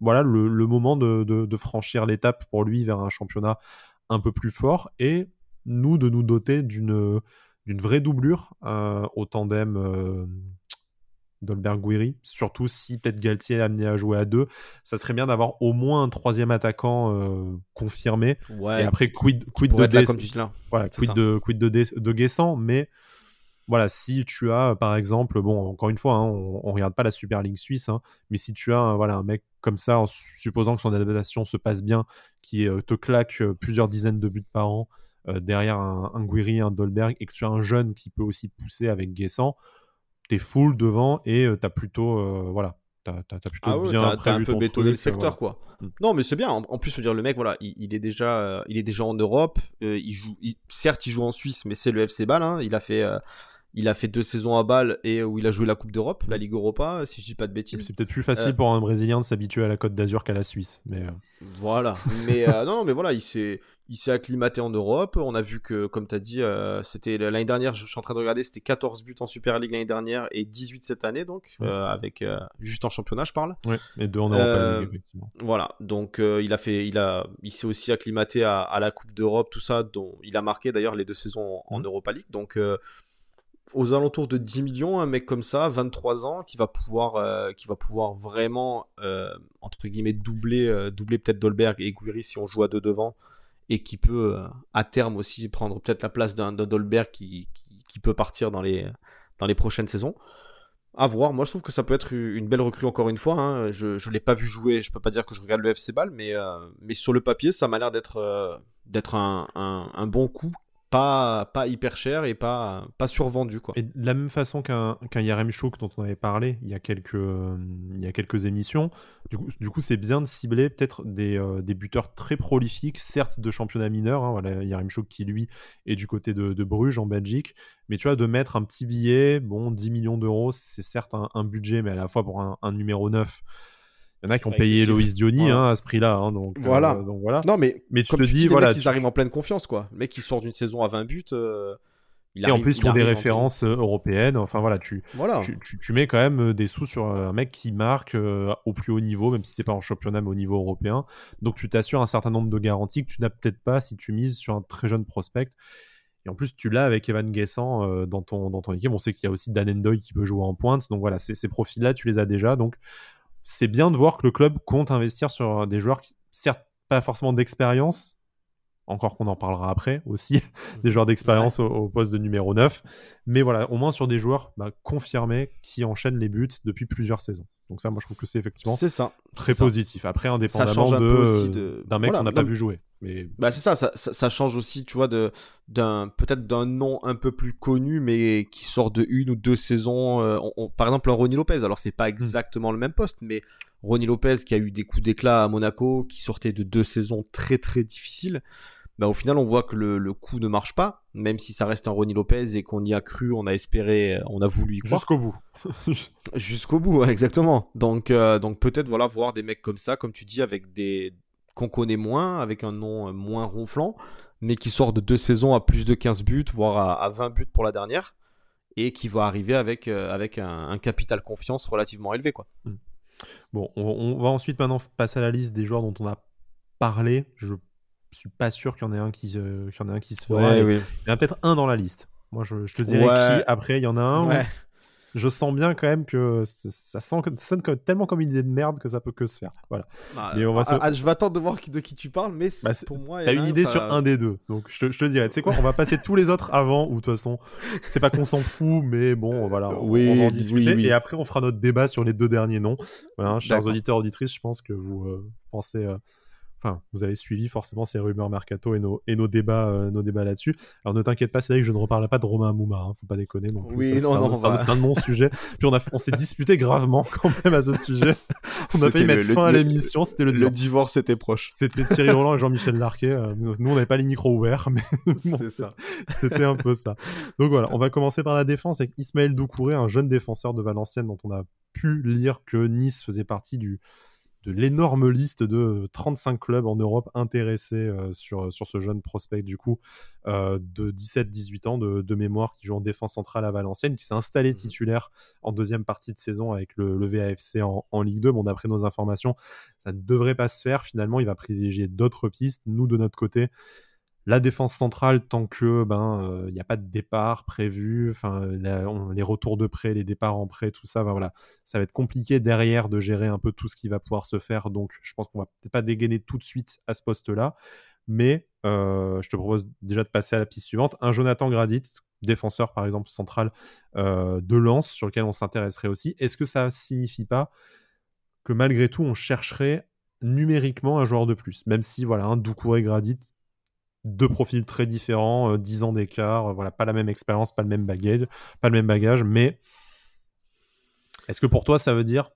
voilà, le, le moment de, de- de franchir l'étape pour lui vers un championnat un peu plus fort. Et nous, de nous doter d'une d'une vraie doublure euh, au tandem euh, Dolberg-Guiri, surtout si peut-être Galtier est amené à jouer à deux, ça serait bien d'avoir au moins un troisième attaquant euh, confirmé. Ouais, Et après, quid, de voilà, quid quid Guessant, mais voilà, si tu as, par exemple, bon, encore une fois, hein, on, on regarde pas la Super League suisse, hein, mais si tu as, euh, voilà, un mec comme ça, en su- supposant que son adaptation se passe bien, qui euh, te claque euh, plusieurs dizaines de buts par an euh, derrière un, un Guiri, un Dolberg, et que tu as un jeune qui peut aussi pousser avec Guessant, t'es full devant et euh, t'as plutôt, euh, voilà, t'as, t'as- t'as plutôt Ah ouais, bien t'as- t'as prévu un peu ton bétonné le euh, secteur voilà. quoi. Mm. Non mais c'est bien. En, en plus, je veux dire le mec voilà, il, il est déjà, euh, il est déjà en Europe. euh, il joue, il- certes il joue en Suisse, mais c'est le FC Bâle. hein, il a fait, euh, il a fait deux saisons à Bâle et où il a joué la Coupe d'Europe, la Ligue Europa, si je dis pas de bêtises. C'est peut-être plus facile Euh, pour un Brésilien de s'habituer à la Côte d'Azur qu'à la Suisse, mais euh, Voilà. Mais euh, non, non, mais voilà, il s'est, il s'est acclimaté en Europe. On a vu que, comme tu as dit, euh, c'était l'année dernière, je suis en train de regarder, c'était 14 buts en Super League l'année dernière et 18 cette année, donc, Ouais. euh, avec euh, juste en championnat, je parle. ouais, et deux en Europa Euh, League, effectivement. Voilà. Donc, euh, il a fait, il a, il s'est aussi acclimaté à, à la Coupe d'Europe, tout ça, dont il a marqué d'ailleurs les deux saisons en, en Mhm. Europa League. Donc, euh, aux alentours de 10 millions, un mec comme ça, 23 ans, qui va pouvoir, euh, qui va pouvoir vraiment, euh, entre guillemets, doubler, euh, doubler peut-être Dolberg et Guiri si on joue à deux devant, et qui peut, à terme aussi, prendre peut-être la place d'un Dolberg qui, qui, peut partir dans les, dans les prochaines saisons. À voir. Moi, je trouve que ça peut être une belle recrue encore une fois. Hein. Je ne l'ai pas vu jouer. Je peux pas dire que je regarde le FC Ball, mais, mais sur le papier, ça m'a l'air d'être d'être un, un, bon coup pas, pas hyper cher et pas, pas survendu. Quoi. Et de la même façon qu'un Yarem Chouk dont on avait parlé il y a quelques, il y a quelques émissions, du coup, c'est bien de cibler peut-être des, euh, buteurs très prolifiques, certes de championnat mineur. Hein, voilà, qui lui est du côté de, Bruges en Belgique, mais tu vois, de mettre un petit billet, bon, 10 millions d'euros, c'est certes un, un, budget, mais à la fois pour un, un numéro 9 il y en a qui ont payé Loïs Diony hein, à ce prix-là. Hein, donc, euh, voilà. donc voilà. Non, mais, mais tu te dis, voilà. Ils arrivent en pleine confiance, quoi. Le mec qui sort d'une saison à 20 buts. Euh, il et en plus, sur des références euh, européennes. Enfin voilà, tu, voilà. Tu, tu, mets quand même des sous sur un mec qui marque au plus haut niveau, même si c'est pas en championnat, mais au niveau européen. Donc tu t'assures un certain nombre de garanties que tu n'as peut-être pas si tu mises sur un très jeune prospect. Et en plus, tu l'as avec Evan Guessant dans, ton, dans ton équipe. On sait qu'il y a aussi Dan Endoy qui peut jouer en pointe. Donc voilà, ces profils-là, tu les as déjà. Donc c'est bien de voir que le club compte investir sur des joueurs qui, certes, pas forcément d'expérience, encore qu'on en parlera après aussi, des joueurs d'expérience au, poste de numéro 9, mais voilà, au moins sur des joueurs bah, confirmés qui enchaînent les buts depuis plusieurs saisons. Donc ça, moi, je trouve que c'est effectivement ça, très positif. Après, indépendamment de, d'un mec qu'on n'a pas vu jouer. Mais... Bah, c'est ça, ça, change aussi, tu vois, de, d'un, peut-être d'un nom un peu plus connu, mais qui sort de une ou deux saisons. Euh, par exemple, un Ronnie Lopez. Alors, c'est pas hmm. exactement le même poste, mais Ronnie Lopez qui a eu des coups d'éclat à Monaco, qui sortait de deux saisons très très difficiles. Bah, au final, on voit que le, coup ne marche pas, même si ça reste un Ronnie Lopez et qu'on y a cru, on a espéré, on a voulu y croire. Jusqu'au bout. Jusqu'au bout, exactement. Donc, euh, donc peut-être voilà voir des mecs comme ça, comme tu dis, avec des qu'on connaît moins, avec un nom euh, moins ronflant, mais qui sort de deux saisons à plus de 15 buts, voire à, 20 buts pour la dernière, et qui va arriver avec, euh, avec un, capital confiance relativement élevé. Quoi. Hmm. Bon, on, va ensuite maintenant passer à la liste des joueurs dont on a parlé. Je suis pas sûr qu'il y en ait un qui, euh, y en ait un qui se fera. Il y en a peut-être un dans la liste. Moi, je, te dirais qui après. Il y en a un. Je sens bien quand même que ça, sent, sonne tellement comme une idée de merde que ça peut que se faire. Voilà. Bah, on va ah, ah, je vais attendre de voir de qui tu parles, mais bah, pour moi. T'as une idée sur un des deux. Donc je te, je te dirais, tu sais quoi, on va passer tous les autres avant, ou de toute façon, c'est pas qu'on s'en fout, mais bon, voilà. On, oui, va en discuter. Et après, on fera notre débat sur les deux derniers noms. Voilà, chers auditeurs, auditrices, je pense que vous euh, pensez. Euh, enfin, vous avez suivi forcément ces rumeurs mercato et nos, et nos débats, euh, nos débats là-dessus. Alors ne t'inquiète pas, c'est vrai que je ne reparle pas de Romain Mouma, hein, faut pas déconner non plus. Oui, non, non, c'est un, de mon sujet. Puis on, a, on s'est disputé gravement quand même à ce sujet. On a failli mettre fin à l'émission, c'était le, le divorce. était proche. C'était Thierry Roland et Jean-Michel Larquet. Euh, nous, on n'avait pas les micros ouverts, mais c'est ça. C'était un peu ça. Donc voilà, on va commencer par la défense avec Ismaël Doucouré, un jeune défenseur de Valenciennes dont on a pu lire que Nice faisait partie du de l'énorme liste de 35 clubs en Europe intéressés euh, sur, sur ce jeune prospect du coup euh, de 17-18 ans de, mémoire qui joue en défense centrale à Valenciennes, qui s'est installé mmh titulaire en deuxième partie de saison avec le, le VAFC en, en, Ligue 2. Bon, d'après nos informations, ça ne devrait pas se faire. Finalement, il va privilégier d'autres pistes. Nous, de notre côté, la défense centrale, tant que ben il n'y a pas de départ prévu, enfin les retours de prêt, les départs en prêt, tout ça, ben, voilà, ça va être compliqué derrière de gérer un peu tout ce qui va pouvoir se faire. Donc je pense qu'on va peut-être pas dégainer tout de suite à ce poste-là, mais je te propose déjà de passer à la piste suivante. Un Jonathan Gradit, défenseur par exemple central de Lens, sur lequel on s'intéresserait aussi. Est-ce que ça signifie pas que malgré tout on chercherait numériquement un joueur de plus, même si voilà un Doucouré Gradit deux profils très différents, 10 euh, ans d'écart, euh, voilà, pas la même expérience, pas le même bagage, pas le même bagage, mais est-ce que pour toi ça veut dire,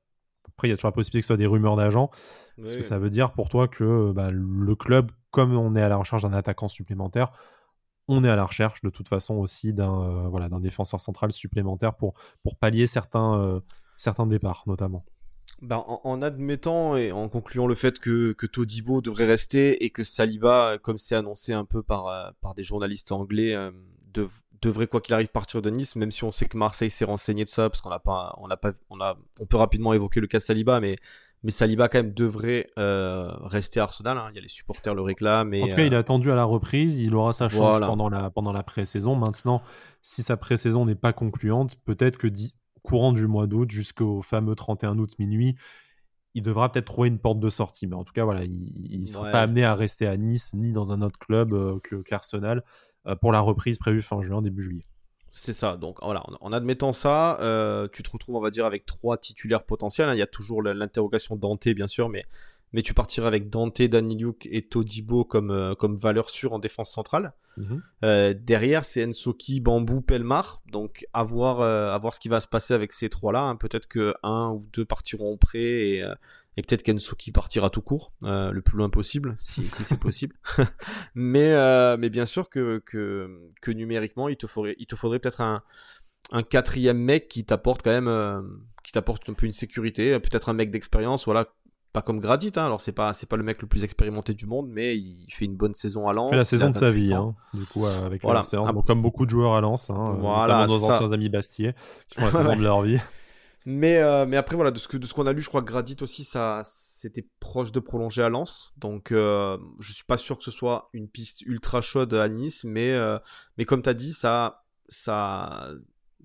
après il y a toujours la possibilité que ce soit des rumeurs d'agents, est-ce que ça veut dire pour toi que bah, le club, comme on est à la recherche d'un attaquant supplémentaire, on est à la recherche de toute façon aussi d'un euh, voilà, d'un défenseur central supplémentaire pour, pour pallier certains, certains départs notamment? Bah, en, admettant et en concluant le fait que, que Todibo devrait rester et que Saliba, comme c'est annoncé un peu par, euh, par des journalistes anglais, euh, devrait quoi qu'il arrive partir de Nice, même si on sait que Marseille s'est renseigné de ça, parce qu'on n'a pas, on a pas, on a, on peut rapidement évoquer le cas Saliba, mais mais Saliba quand même devrait euh, rester à Arsenal. Hein. Il y a les supporters le réclament. en tout cas, il est attendu à la reprise. Il aura sa chance pendant la pendant la pré-saison. Maintenant, si sa pré-saison n'est pas concluante, peut-être que courant du mois d'août jusqu'au fameux 31 août minuit, il devra peut-être trouver une porte de sortie. Mais en tout cas, voilà, il ne sera pas amené à rester à Nice ni dans un autre club euh, qu'Arsenal euh, pour la reprise prévue fin juin, début juillet. C'est ça. Donc voilà, en, admettant ça, euh, tu te retrouves, on va dire, avec trois titulaires potentiels. Hein. Il y a toujours l'interrogation Dante, bien sûr, mais, mais tu partirais avec Dante, Daniliuk et Todibo comme, euh, comme valeur sûre en défense centrale. Mhm. Euh, derrière, c'est Ensoki, Bambou, Pelmar. Donc à voir, à voir ce qui va se passer avec ces trois-là. Hein. Peut-être que un ou deux partiront prêt et et peut-être Kensuki partira tout court, euh, le plus loin possible, si, si c'est possible. mais, euh, mais bien sûr que, que, que, numériquement, il te faudrait, il te faudrait peut-être un, un quatrième mec qui t'apporte quand même, euh, qui t'apporte un peu une sécurité, peut-être un mec d'expérience, voilà, pas comme Gradit, hein. alors c'est pas c'est pas le mec le plus expérimenté du monde, mais il fait une bonne saison à Lens. Il fait la saison de sa vie, hein, du coup avec voilà. la comme beaucoup de joueurs à Lens, hein, voilà, nos anciens amis Bastier qui font la saison de leur vie. Mais, euh, mais après, voilà, de ce, que, de ce qu'on a lu, je crois que Gradit aussi, ça, c'était proche de prolonger à Lens. Donc, euh, je suis pas sûr que ce soit une piste ultra chaude à Nice, mais, euh, mais comme tu as dit, ça, ça,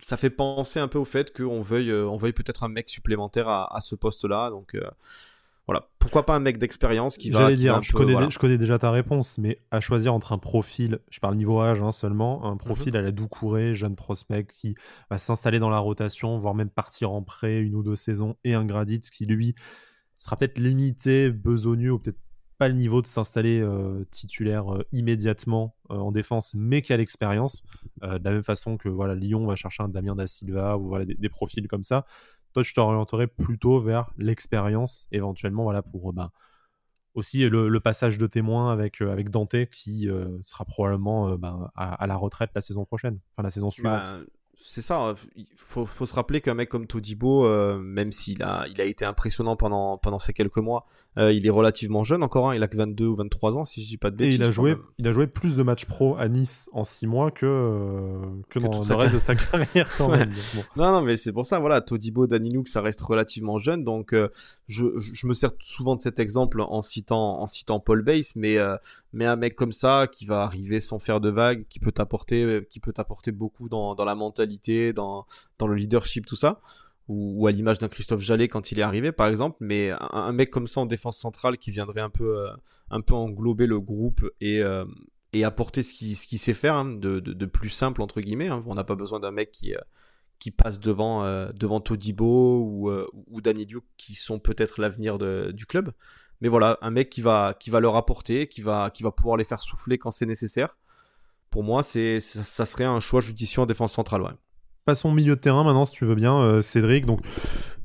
ça fait penser un peu au fait qu'on veuille, on veuille peut-être un mec supplémentaire à, à ce poste-là. Donc, voilà, pourquoi pas un mec d'expérience qui va. J'allais dire, je, connais, je connais déjà ta réponse, mais à choisir entre un profil, je parle niveau âge hein, seulement, un profil mhm. à la Doucouré, jeune prospect qui va s'installer dans la rotation, voire même partir en prêt une ou deux saisons, et un Gradit qui lui sera peut-être limité, besogneux, ou peut-être pas le niveau de s'installer euh, titulaire euh, immédiatement euh, en défense, mais qui a l'expérience. de la même façon que voilà, Lyon va chercher un Damien da Silva ou voilà, des profils comme ça toi, tu t'orienterais plutôt vers l'expérience, éventuellement, voilà, pour ben, aussi le, passage de témoin avec, euh, avec Dante qui euh, sera probablement ben, à, la retraite la saison prochaine, enfin la saison suivante. Bah, c'est ça, hein. il faut, faut, se rappeler qu'un mec comme Todibo, même s'il a, il a été impressionnant pendant, pendant ces quelques mois, euh, il est relativement jeune encore, hein, il a que 22 ou 23 ans si je dis pas de bêtises. Et il a joué, il a joué plus de matchs pro à Nice en 6 mois que, euh, que, dans le reste de sa carrière quand même. Non, non, mais c'est pour ça, voilà, Todibo, Daniluk, ça reste relativement jeune, donc euh, je, je, me sers souvent de cet exemple en citant, en citant Paul Bass, mais, mais un mec comme ça qui va arriver sans faire de vagues, qui peut t'apporter, qui peut t'apporter beaucoup dans, dans la mentalité, dans, dans le leadership, tout ça ou, à l'image d'un Christophe Jallet quand il est arrivé par exemple, mais un, mec comme ça en défense centrale qui viendrait un peu, euh, un peu englober le groupe et, euh, et apporter ce qu'il ce sait faire hein, de, de, plus simple entre guillemets. Hein. On n'a pas besoin d'un mec qui, euh, qui passe devant, devant Todibo ou, ou Danny Duke qui sont peut-être l'avenir du club. Mais voilà, un mec qui va, qui va leur apporter, qui va, qui va pouvoir les faire souffler quand c'est nécessaire. Pour moi, ça, ça, serait un choix judicieux en défense centrale. Ouais passons milieu de terrain maintenant, si tu veux bien, euh, Cédric. Donc,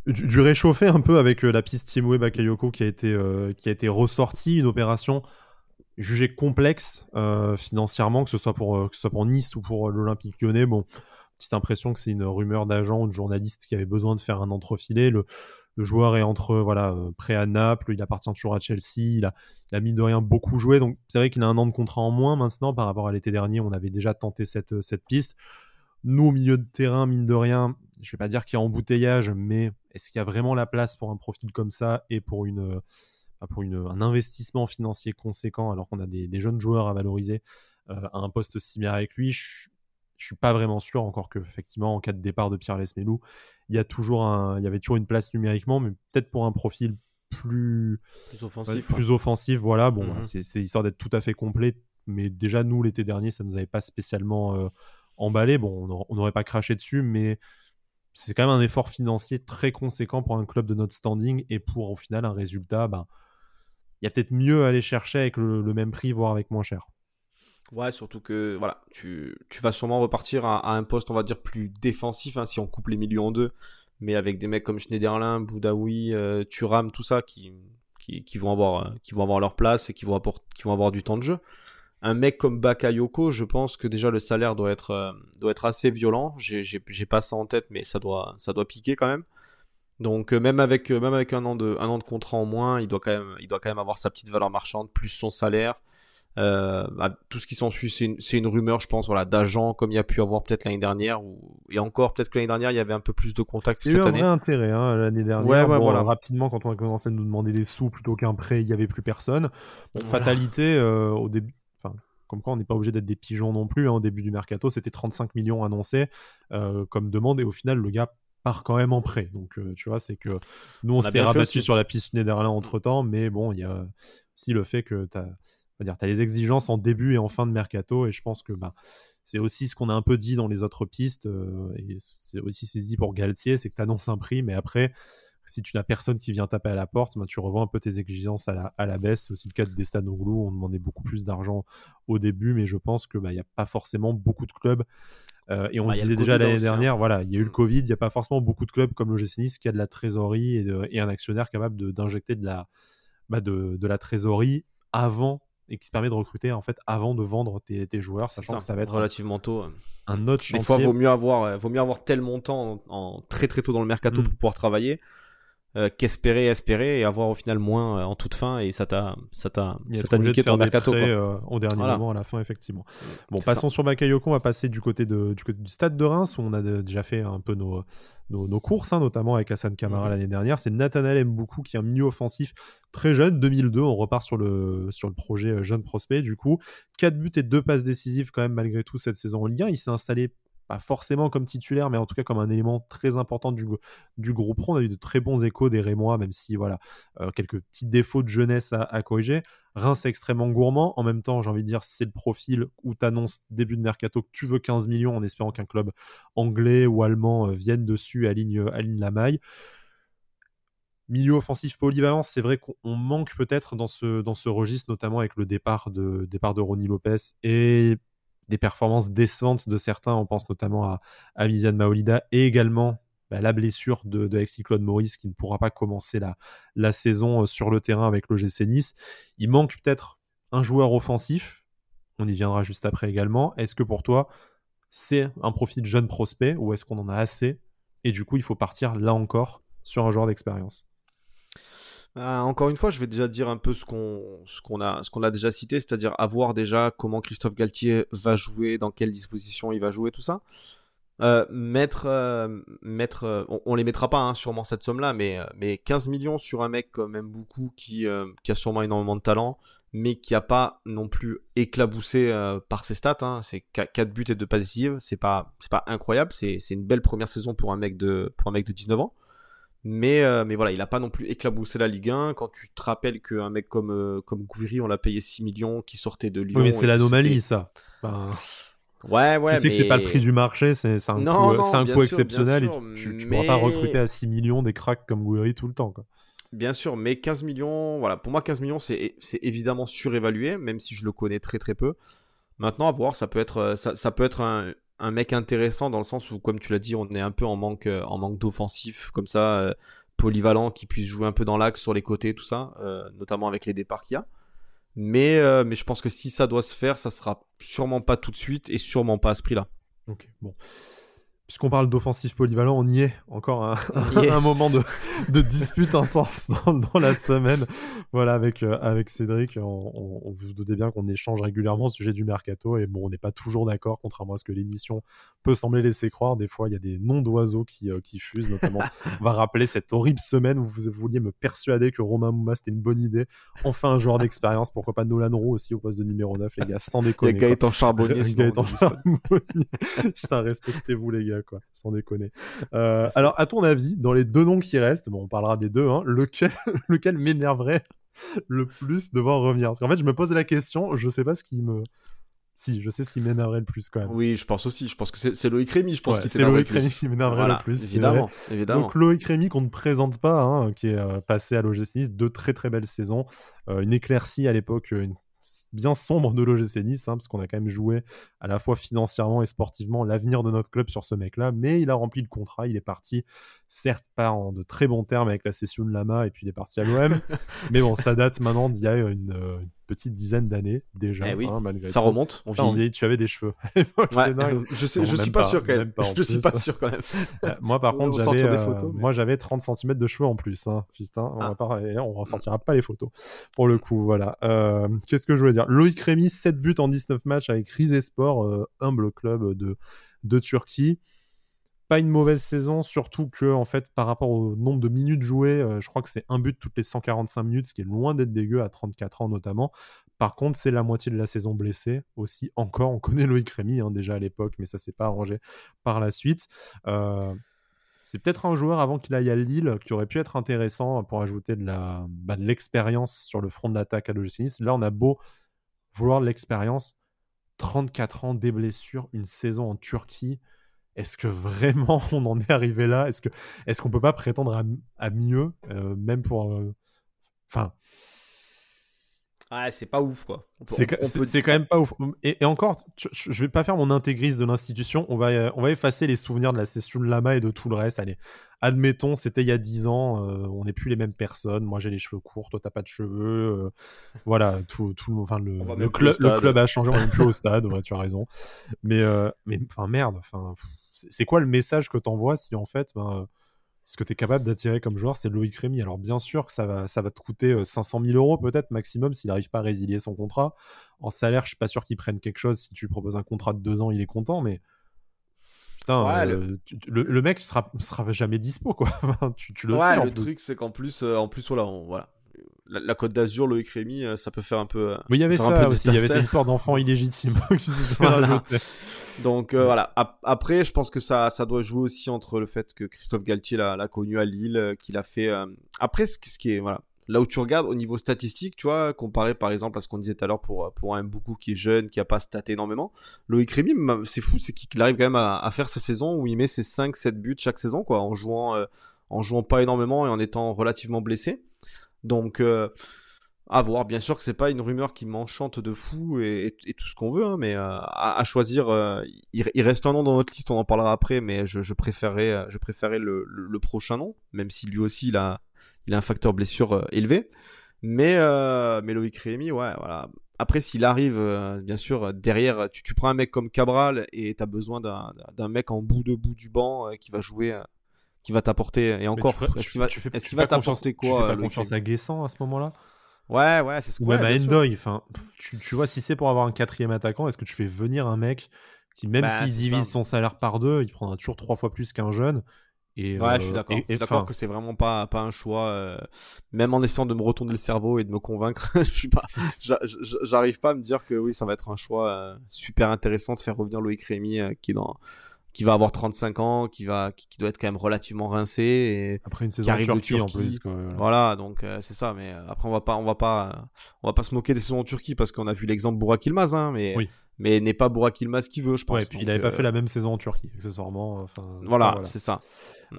du, réchauffer un peu avec euh, la piste Timoué Bakayoko qui a été, euh, qui a été ressortie, une opération jugée complexe financièrement, que ce soit pour, que ce soit pour Nice ou pour l'Olympique lyonnais. Bon, petite impression que c'est une rumeur d'agent ou de journaliste qui avait besoin de faire un entrefilé. Le, joueur est entre voilà prêt à Naples, il appartient toujours à Chelsea, il a, il a mine de rien beaucoup joué, donc c'est vrai qu'il a un an de contrat en moins maintenant par rapport à l'été dernier, on avait déjà tenté cette, cette piste. Nous, au milieu de terrain, mine de rien, je vais pas dire qu'il y a embouteillage, mais est-ce qu'il y a vraiment la place pour un profil comme ça et pour, une, euh, pour une, un investissement financier conséquent alors qu'on a des, jeunes joueurs à valoriser euh, à un poste similaire avec lui? Je, je suis pas vraiment sûr encore que effectivement en cas de départ de Pierre Lesmelou, il y a toujours un, il y avait toujours une place numériquement, mais peut-être pour un profil plus plus offensif, plus offensif voilà. Bon mhm. c'est histoire d'être tout à fait complet mais déjà nous l'été dernier ça nous avait pas spécialement euh, emballé. Bon, on n'aurait pas craché dessus, mais c'est quand même un effort financier très conséquent pour un club de notre standing et pour au final un résultat, ben, il y a peut-être mieux à aller chercher avec le, même prix, voire avec moins cher. Ouais, surtout que voilà, tu, vas sûrement repartir à, un poste, on va dire, plus défensif hein, si on coupe les milieux en deux, mais avec des mecs comme Schneiderlin, Boudaoui, euh, Thuram, tout ça qui, qui, vont avoir, euh, qui vont avoir leur place et qui vont, qui vont avoir du temps de jeu un mec comme Bakayoko, je pense que déjà le salaire doit être, euh, doit être assez violent. J'ai pas ça en tête, mais ça doit, ça doit piquer quand même. Donc euh, même avec, euh, même avec un, an de, un an de contrat en moins, il doit, quand même, il doit quand même avoir sa petite valeur marchande, plus son salaire. Bah, tout ce qui s'ensuit, c'est une, une, rumeur, je pense, voilà, d'agents, comme il y a pu avoir peut-être l'année dernière, ou, et encore, peut-être que l'année dernière, il y avait un peu plus de contacts que cette année. Il y a eu un vrai intérêt hein, l'année dernière. Ouais, voilà. Rapidement, quand on a commencé à nous demander des sous plutôt qu'un prêt, il n'y avait plus personne. Fatalité, au début, comme quoi on n'est pas obligé d'être des pigeons non plus. Hein. Au début du mercato, c'était 35 millions annoncés euh, comme demande et au final, le gars part quand même en prêt. Donc, euh, tu vois, c'est que nous, on, s'était rabattu sur la piste Schneiderlin entre temps, mais bon, il y a aussi le fait que tu as, as, les exigences en début et en fin de mercato et je pense que bah, c'est aussi ce qu'on a un peu dit dans les autres pistes, et c'est aussi ce dit pour Galtier, c'est que tu annonces un prix, mais après, si tu n'as personne qui vient taper à la porte, ben, tu revends un peu tes exigences à la, à la baisse. C'est aussi le cas de Destanoglou. On demandait beaucoup plus d'argent au début, mais je pense qu'il bah, n'y a pas forcément beaucoup de clubs. Euh, et on bah, le disait déjà l'année hein. dernière, voilà, il y a eu le mm. Covid, il n'y a pas forcément beaucoup de clubs comme le GC Nice qui a de la trésorerie et, et un actionnaire capable d'injecter de, la, bah, de, de la trésorerie avant et qui te permet de recruter en fait avant de vendre tes, tes joueurs, sachant que ça va être relativement tôt. Un autre chantier. Des fois, vaut mieux avoir, vaut mieux avoir tel montant en, très très tôt dans le mercato mm. pour pouvoir travailler euh, qu'espérer, espérer et avoir au final moins euh, en toute fin et ça t'a ça t'a ça t'a niqué ton mercato quoi. Euh, au dernier moment à la fin effectivement. Bon, passons sur Bakayoko, on va passer du côté de du côté du stade de Reims où on a déjà fait un peu nos nos, courses, hein, notamment avec Hassan Kamara mhm. l'année dernière. C'est Nathanael Mboukou qui est un milieu offensif très jeune, 2002. On repart sur le, sur le projet jeune prospect. Du coup, 4 buts et 2 passes décisives quand même malgré tout cette saison en Ligue 1. Il s'est installé pas forcément comme titulaire, mais en tout cas comme un élément très important du, du groupe pro. On a eu de très bons échos des Rémois, même si voilà, euh, quelques petits défauts de jeunesse à, corriger. Reims est extrêmement gourmand. En même temps, j'ai envie de dire, c'est le profil où tu annonces début de mercato que tu veux 15 millions en espérant qu'un club anglais ou allemand euh, vienne dessus aligne, aligne la maille. Milieu offensif polyvalent, c'est vrai qu'on manque peut-être dans ce, dans ce registre, notamment avec le départ de, départ de Ronnie Lopez et des performances décevantes de certains. On pense notamment à, à Maolida et également bah, la blessure de, de Claude Maurice qui ne pourra pas commencer la, saison euh, sur le terrain avec le GC Nice. Il manque peut-être un joueur offensif. On y viendra juste après également. Est-ce que pour toi, c'est un profil jeune prospect ou est-ce qu'on en a assez? Et du coup, il faut partir là encore sur un joueur d'expérience. Euh, encore une fois, je vais déjà dire un peu ce qu'on a déjà cité, c'est-à-dire avoir déjà comment Christophe Galtier va jouer, dans quelle disposition il va jouer, tout ça. Euh, mettre euh, mettre on, les mettra pas hein, sûrement cette somme là mais mais 15 millions sur un mec quand même beaucoup qui a sûrement énormément de talent mais qui a pas non plus éclaboussé par ses stats hein. c'est 4 buts et 2 passives c'est pas c'est pas incroyable c'est une belle première saison pour un mec de 19 ans mais, euh, mais voilà, il n'a pas non plus éclaboussé la Ligue 1. Quand tu te rappelles qu'un mec comme, euh, comme Gouiri, on l'a payé 6 millions, qui sortait de Lyon. Oui, mais c'est l'anomalie, ça. Ouais, ouais. Tu sais que c'est pas le prix du marché, c'est un coût, un coût exceptionnel. tu ne pourras pas recruter à 6 millions des cracks comme Gouiri tout le temps. Quoi. Bien sûr, mais 15 millions, voilà, pour moi 15 millions c'est évidemment surévalué, même si je le connais très très peu. Maintenant, à voir, ça peut être, euh, ça, ça peut être un, un mec intéressant dans le sens où, comme tu l'as dit, on est un peu en manque, euh, en manque d'offensif, comme ça, euh, polyvalent, qui puisse jouer un peu dans l'axe, sur les côtés, tout ça, euh, notamment avec les départs qu'il y a. Mais, mais je pense que si ça doit se faire, ça sera sûrement pas tout de suite et sûrement pas à ce prix-là. Ok, bon puisqu'on parle d'offensif polyvalent, on y est encore un, un moment de, de, dispute intense dans, la semaine. Voilà, avec, euh, avec Cédric, on, on, vous doutez bien qu'on échange régulièrement au sujet du mercato et bon, on n'est pas toujours d'accord, contrairement à ce que l'émission peut sembler laisser croire. Des fois, il y a des noms d'oiseaux qui, euh, qui fusent, notamment. on va rappeler cette horrible semaine où vous vouliez me persuader que Romain Mouma c'était une bonne idée. Enfin, un joueur d'expérience, pourquoi pas Nolan Roux aussi au poste de numéro 9, les gars, sans déconner. Il y a Gaëtan Charbonnier. Gaëtan Charbonnier. Putain, respectez-vous, les gars quoi, sans déconner. Euh, alors, à ton avis, dans les deux noms qui restent, bon, on parlera des deux, hein, lequel, lequel m'énerverait le plus de voir revenir? Parce qu'en fait, je me pose la question, je sais pas ce qui me. Si, je sais ce qui m'énerverait le plus quand même. Oui, je pense aussi. Je pense que c'est Loïc Rémy, je pense, qui C'est Loïc Rémy qui m'énerverait le plus. Évidemment, évidemment. Donc Loïc Rémy qu'on ne présente pas, hein, qui est euh, passé à l'OGC Nice, deux très très belles saisons. Euh, une éclaircie à l'époque, une bien sombre de l'OGC Nice, hein, parce qu'on a quand même joué à la fois financièrement et sportivement l'avenir de notre club sur ce mec-là, mais il a rempli le contrat, il est parti, certes pas en de très bons termes avec la session de Lama, et puis il est parti à l'OM, mais bon, ça date maintenant d'il y a une, euh, petite dizaine d'années déjà. Eh hein, ça remonte. On tu avais des cheveux. je sais, je suis pas, sûr quand même. je suis pas sûr quand même. Euh, moi par contre, j'avais, euh, moi j'avais 30 cm de cheveux en plus. Hein, juste, hein, on, ah. on ressortira pas les photos. Pour le coup, voilà. Euh, qu'est-ce que je voulais dire? Loïc Rémy, 7 buts en 19 matchs avec Rizespor, humble club de, de Turquie pas une mauvaise saison, surtout que en fait par rapport au nombre de minutes jouées, euh, je crois que c'est un but toutes les 145 minutes, ce qui est loin d'être dégueu à 34 ans notamment. Par contre, c'est la moitié de la saison blessée aussi. Encore, on connaît Loïc Rémy hein, déjà à l'époque, mais ça s'est pas arrangé par la suite. Euh, c'est peut-être un joueur avant qu'il aille à Lille qui aurait pu être intéressant pour ajouter de la bah, l'expérience sur le front de l'attaque à l'OGC Là, on a beau vouloir de l'expérience 34 ans, des blessures, une saison en Turquie. Est-ce que vraiment on en est arrivé là? Est-ce que est-ce qu'on peut pas prétendre à, mieux, euh, même pour, euh, enfin. Ouais, c'est pas ouf quoi. C'est quand même pas ouf. Et, encore, je vais pas faire mon intégriste de l'institution. On va, on va effacer les souvenirs de la session de Lama et de tout le reste. Allez, admettons, c'était il y a 10 ans. Euh, on n'est plus les mêmes personnes. Moi, j'ai les cheveux courts. Toi, t'as pas de cheveux. voilà, tout, tout enfin, le, le, club, le, club, a changé. On n'est plus au stade. Ouais, tu as raison. Mais, mais enfin, merde. Enfin c'est quoi le message que tu envoies si en fait, ben, ce que tu es capable d'attirer comme joueur, c'est Loïc Rémy? Alors bien sûr que ça va, ça va te coûter 500 000 euros peut-être maximum s'il n'arrive pas à résilier son contrat. En salaire, je suis pas sûr qu'il prenne quelque chose. Si tu lui proposes un contrat de deux ans, il est content, mais Putain, euh, le... mec sera, sera jamais dispo quoi. tu, le sais. Le truc c'est qu'en plus, euh, en plus voilà, voilà. La, Côte d'Azur, Loïc Rémy, euh, ça peut faire un peu. Oui, il y avait ça aussi. Il y avait cette histoire d'enfant illégitime qui voilà. Donc euh, voilà. Après, je pense que ça, ça doit jouer aussi entre le fait que Christophe Galtier l'a connu à Lille, euh, qu'il a fait. Euh, après, ce, qui est voilà, là où tu regardes au niveau statistique, tu vois, comparé par exemple à ce qu'on disait tout à l'heure pour pour un Boukou qui est jeune, qui a pas staté énormément, Loïc Rémy, c'est fou, c'est qu'il arrive quand même à, faire sa saison où il met ses 5-7 buts chaque saison, quoi, en jouant en jouant pas énormément et en étant relativement blessé. Donc à voir, bien sûr que c'est pas une rumeur qui m'enchante de fou et, tout ce qu'on veut, hein, mais euh, à, choisir, euh, il, reste un nom dans notre liste, on en parlera après, mais je, je euh, le, prochain nom, même si lui aussi il a, il a un facteur blessure élevé. Mais, mais Loïc Rémy, ouais, voilà. Après, s'il arrive, bien sûr, derrière, tu, tu, prends un mec comme Cabral et tu as besoin d'un mec en bout de bout du banc qui va jouer qui va t'apporter et encore est-ce qu'il va, est qu'il va t'apporter quoi tu fais pas confiance à Guessant à ce moment-là? Ouais, ouais, c'est ce Ou même à Endoy. Enfin, tu, tu, vois, si c'est pour avoir un quatrième attaquant, est-ce que tu fais venir un mec qui, même bah, s'il divise son salaire par deux, il prendra toujours trois fois plus qu'un jeune et, ouais, je suis euh, d'accord. Je suis d'accord que c'est vraiment pas, pas un choix. Euh, même en essayant de me retourner le cerveau et de me convaincre, je suis pas, j'arrive pas à me dire que oui, ça va être un choix euh, super intéressant de faire revenir Loïc Rémy qui est dans qui va avoir 35 ans, qui va, qui, doit être quand même relativement rincé et après une saison en Turquie, en plus. voilà. donc euh, c'est ça. Mais euh, après on va pas, on va pas, on va pas se moquer des saisons en Turquie parce qu'on a vu l'exemple Burak Ilmaz, hein, mais mais n'est pas Burak Ilmaz qui veut, je pense. Ouais, et puis il avait pas fait la même saison en Turquie, accessoirement. Enfin, voilà. c'est ça.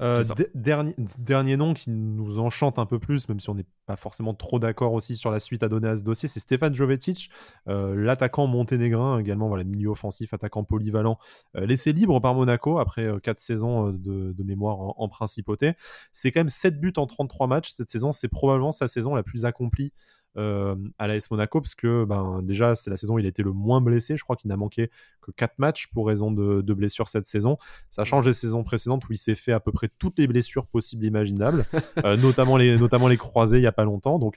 Euh, dernier, dernier nom qui nous enchante un peu plus, même si on n'est pas forcément trop d'accord aussi sur la suite à donner à ce dossier, c'est Stefan Jovetic, euh, l'attaquant monténégrin, également voilà, milieu offensif, attaquant polyvalent, euh, laissé libre par Monaco après 4 saisons de, mémoire en, principauté. C'est quand même 7 buts en 33 matchs cette saison, c'est probablement sa saison la plus accomplie euh, à l'AS Monaco parce que ben, déjà c'est la saison où il a été le moins blessé. Je crois qu'il n'a manqué que 4 matchs pour raison de, blessures cette saison. Ça change des saisons précédentes où il s'est fait à peu près toutes les blessures possibles et imaginables, euh, notamment, les, notamment les croisés il n'y a pas longtemps. Donc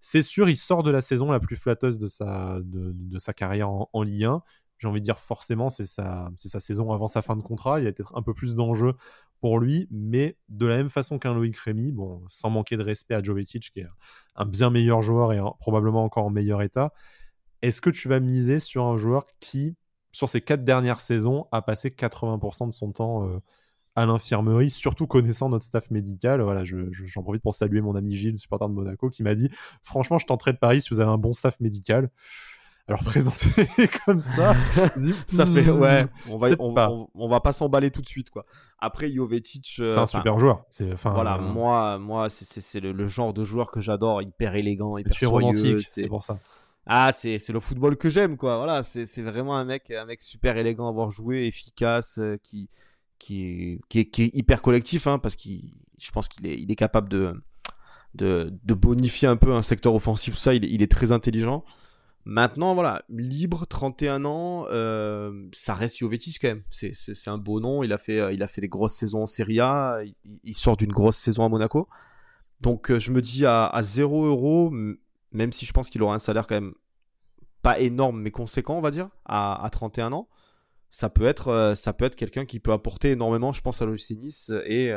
c'est sûr, il sort de la saison la plus flatteuse de sa, de, sa carrière en, en Ligue 1 j'ai envie de dire forcément c'est sa, sa saison avant sa fin de contrat, il y a peut-être un peu plus d'enjeux pour lui, mais de la même façon qu'un Loïc Rémy, bon, sans manquer de respect à Jovetic, qui est un bien meilleur joueur et probablement encore en meilleur état, est-ce que tu vas miser sur un joueur qui, sur ces quatre dernières saisons, a passé 80% de son temps euh, à l'infirmerie, surtout connaissant notre staff médical? Voilà, j'en profite pour saluer mon ami Gilles, supporter de Monaco, qui m'a dit Franchement, je tenterai de Paris si vous avez un bon staff médical. Alors présenter comme ça, ça fait ouais. On va on, va pas s'emballer tout de suite quoi. Après Jovetic, euh, c'est un super joueur. C'est enfin voilà euh, moi moi c'est le, genre de joueur que j'adore, hyper élégant, hyper romantique. C'est pour ça. Ah c'est le football que j'aime quoi. Voilà c'est vraiment un mec un mec super élégant à avoir joué, efficace, euh, qui qui est, qui est, hyper collectif hein, parce qu'il je pense qu'il est il est capable de, de de bonifier un peu un secteur offensif ça il, il est très intelligent. Maintenant, voilà, libre, 31 ans, euh, ça reste Jovetic quand même. C'est un beau nom. Il a fait, euh, il a fait des grosses saisons en Serie A. Il, sort d'une grosse saison à Monaco. Donc, euh, je me dis à, à 0 euros, même si je pense qu'il aura un salaire quand même pas énorme, mais conséquent, on va dire, à, à 31 ans, ça peut être, être quelqu'un qui peut apporter énormément, je pense, à l'OGC Nice et,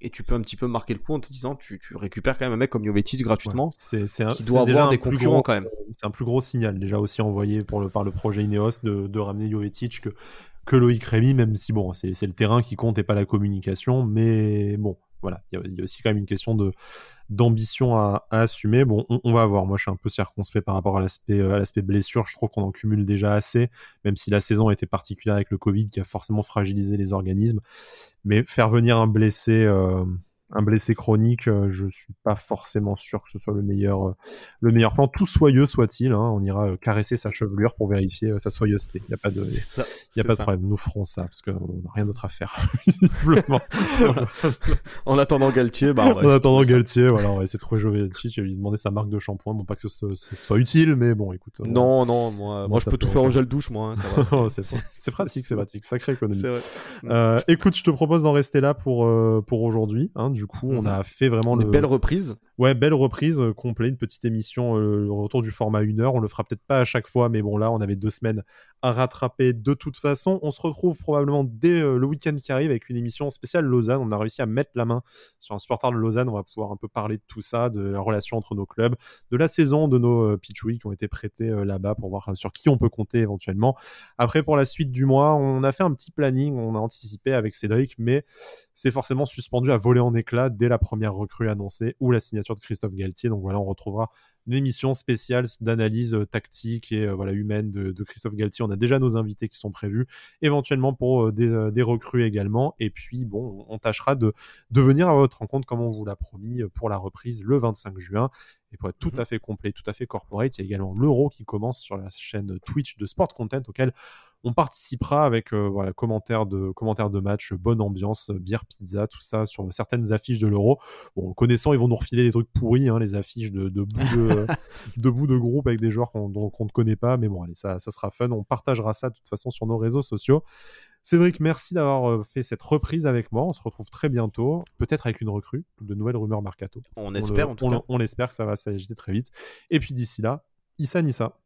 et tu peux un petit peu marquer le coup en te disant tu, tu récupères quand même un mec comme Jovetic gratuitement c'est c'est qui doit avoir des concurrents quand même. C'est un plus gros signal déjà aussi envoyé pour le, par le projet Ineos de, de ramener Jovetic que que Loïc Rémy même si bon c'est le terrain qui compte et pas la communication mais bon voilà. Il y, a aussi quand même une question de d'ambition à, assumer. Bon, on, va voir. Moi, je suis un peu circonspect par rapport à l'aspect à l'aspect blessure. Je trouve qu'on en cumule déjà assez, même si la saison était particulière avec le Covid qui a forcément fragilisé les organismes. Mais faire venir un blessé un blessé chronique, euh, je suis pas forcément sûr que ce soit le meilleur, euh, le meilleur plan. Tout soyeux soit-il, hein, on ira euh, caresser sa chevelure pour vérifier sa soyeuseté. Il y a pas de, y a pas de problème. Nous ferons ça parce qu'on n'a rien d'autre à faire. en attendant Galtier, bah, en attendant Galtier, voilà, on va essayer de trouver vais lui demander sa marque de shampoing. Bon, pas que ce soit, utile, mais bon, écoute. Non, non, moi, moi, je peux tout faire en gel douche, moi. Hein, c'est pratique, c'est pratique, sacrée économie. Vrai. écoute, je te propose d'en rester là pour pour aujourd'hui. Hein, du coup, on a fait vraiment une belle reprise. Ouais, belle reprise, euh, complète, une petite émission, euh, le retour du format 1 heure. On le fera peut-être pas à chaque fois, mais bon, là, on avait deux semaines à rattraper de toute façon. On se retrouve probablement dès euh, le week-end qui arrive avec une émission spéciale Lausanne. On a réussi à mettre la main sur un supporter de Lausanne. On va pouvoir un peu parler de tout ça, de la relation entre nos clubs, de la saison de nos pitch qui ont été prêtés là-bas pour voir sur qui on peut compter éventuellement. Après, pour la suite du mois, on a fait un petit planning, on a anticipé avec Cédric, mais c'est forcément suspendu à voler en éclats dès la première recrue annoncée ou la signature de Christophe Galtier. Donc voilà, on retrouvera une émission spéciale d'analyse euh, tactique et euh, voilà humaine de, Christophe Galtier. On a déjà nos invités qui sont prévus, éventuellement pour euh, des, recrues également. Et puis bon, on tâchera de, de venir à votre rencontre comme on vous l'a promis pour la reprise le 25 juin. Et pour être tout mhm. à fait complet, tout à fait corporate, il y a également l'Euro qui commence sur la chaîne Twitch de Sport Content auquel on participera avec euh, voilà, commentaires de, commentaires de match, bonne ambiance, bière, pizza, tout ça sur certaines affiches de l'Euro. Bon, connaissant, ils vont nous refiler des trucs pourris, hein, les affiches de, de, bout de, de, bout de groupe avec des joueurs qu'on ne connaît pas. Mais bon, allez, ça, ça sera fun. On partagera ça de toute façon sur nos réseaux sociaux. Cédric, merci d'avoir euh, fait cette reprise avec moi. On se retrouve très bientôt, peut-être avec une recrue, de nouvelles rumeurs Mercato. On, espère, on, on, espère que ça va s'agiter très vite. Et puis d'ici là, Issa Nissa.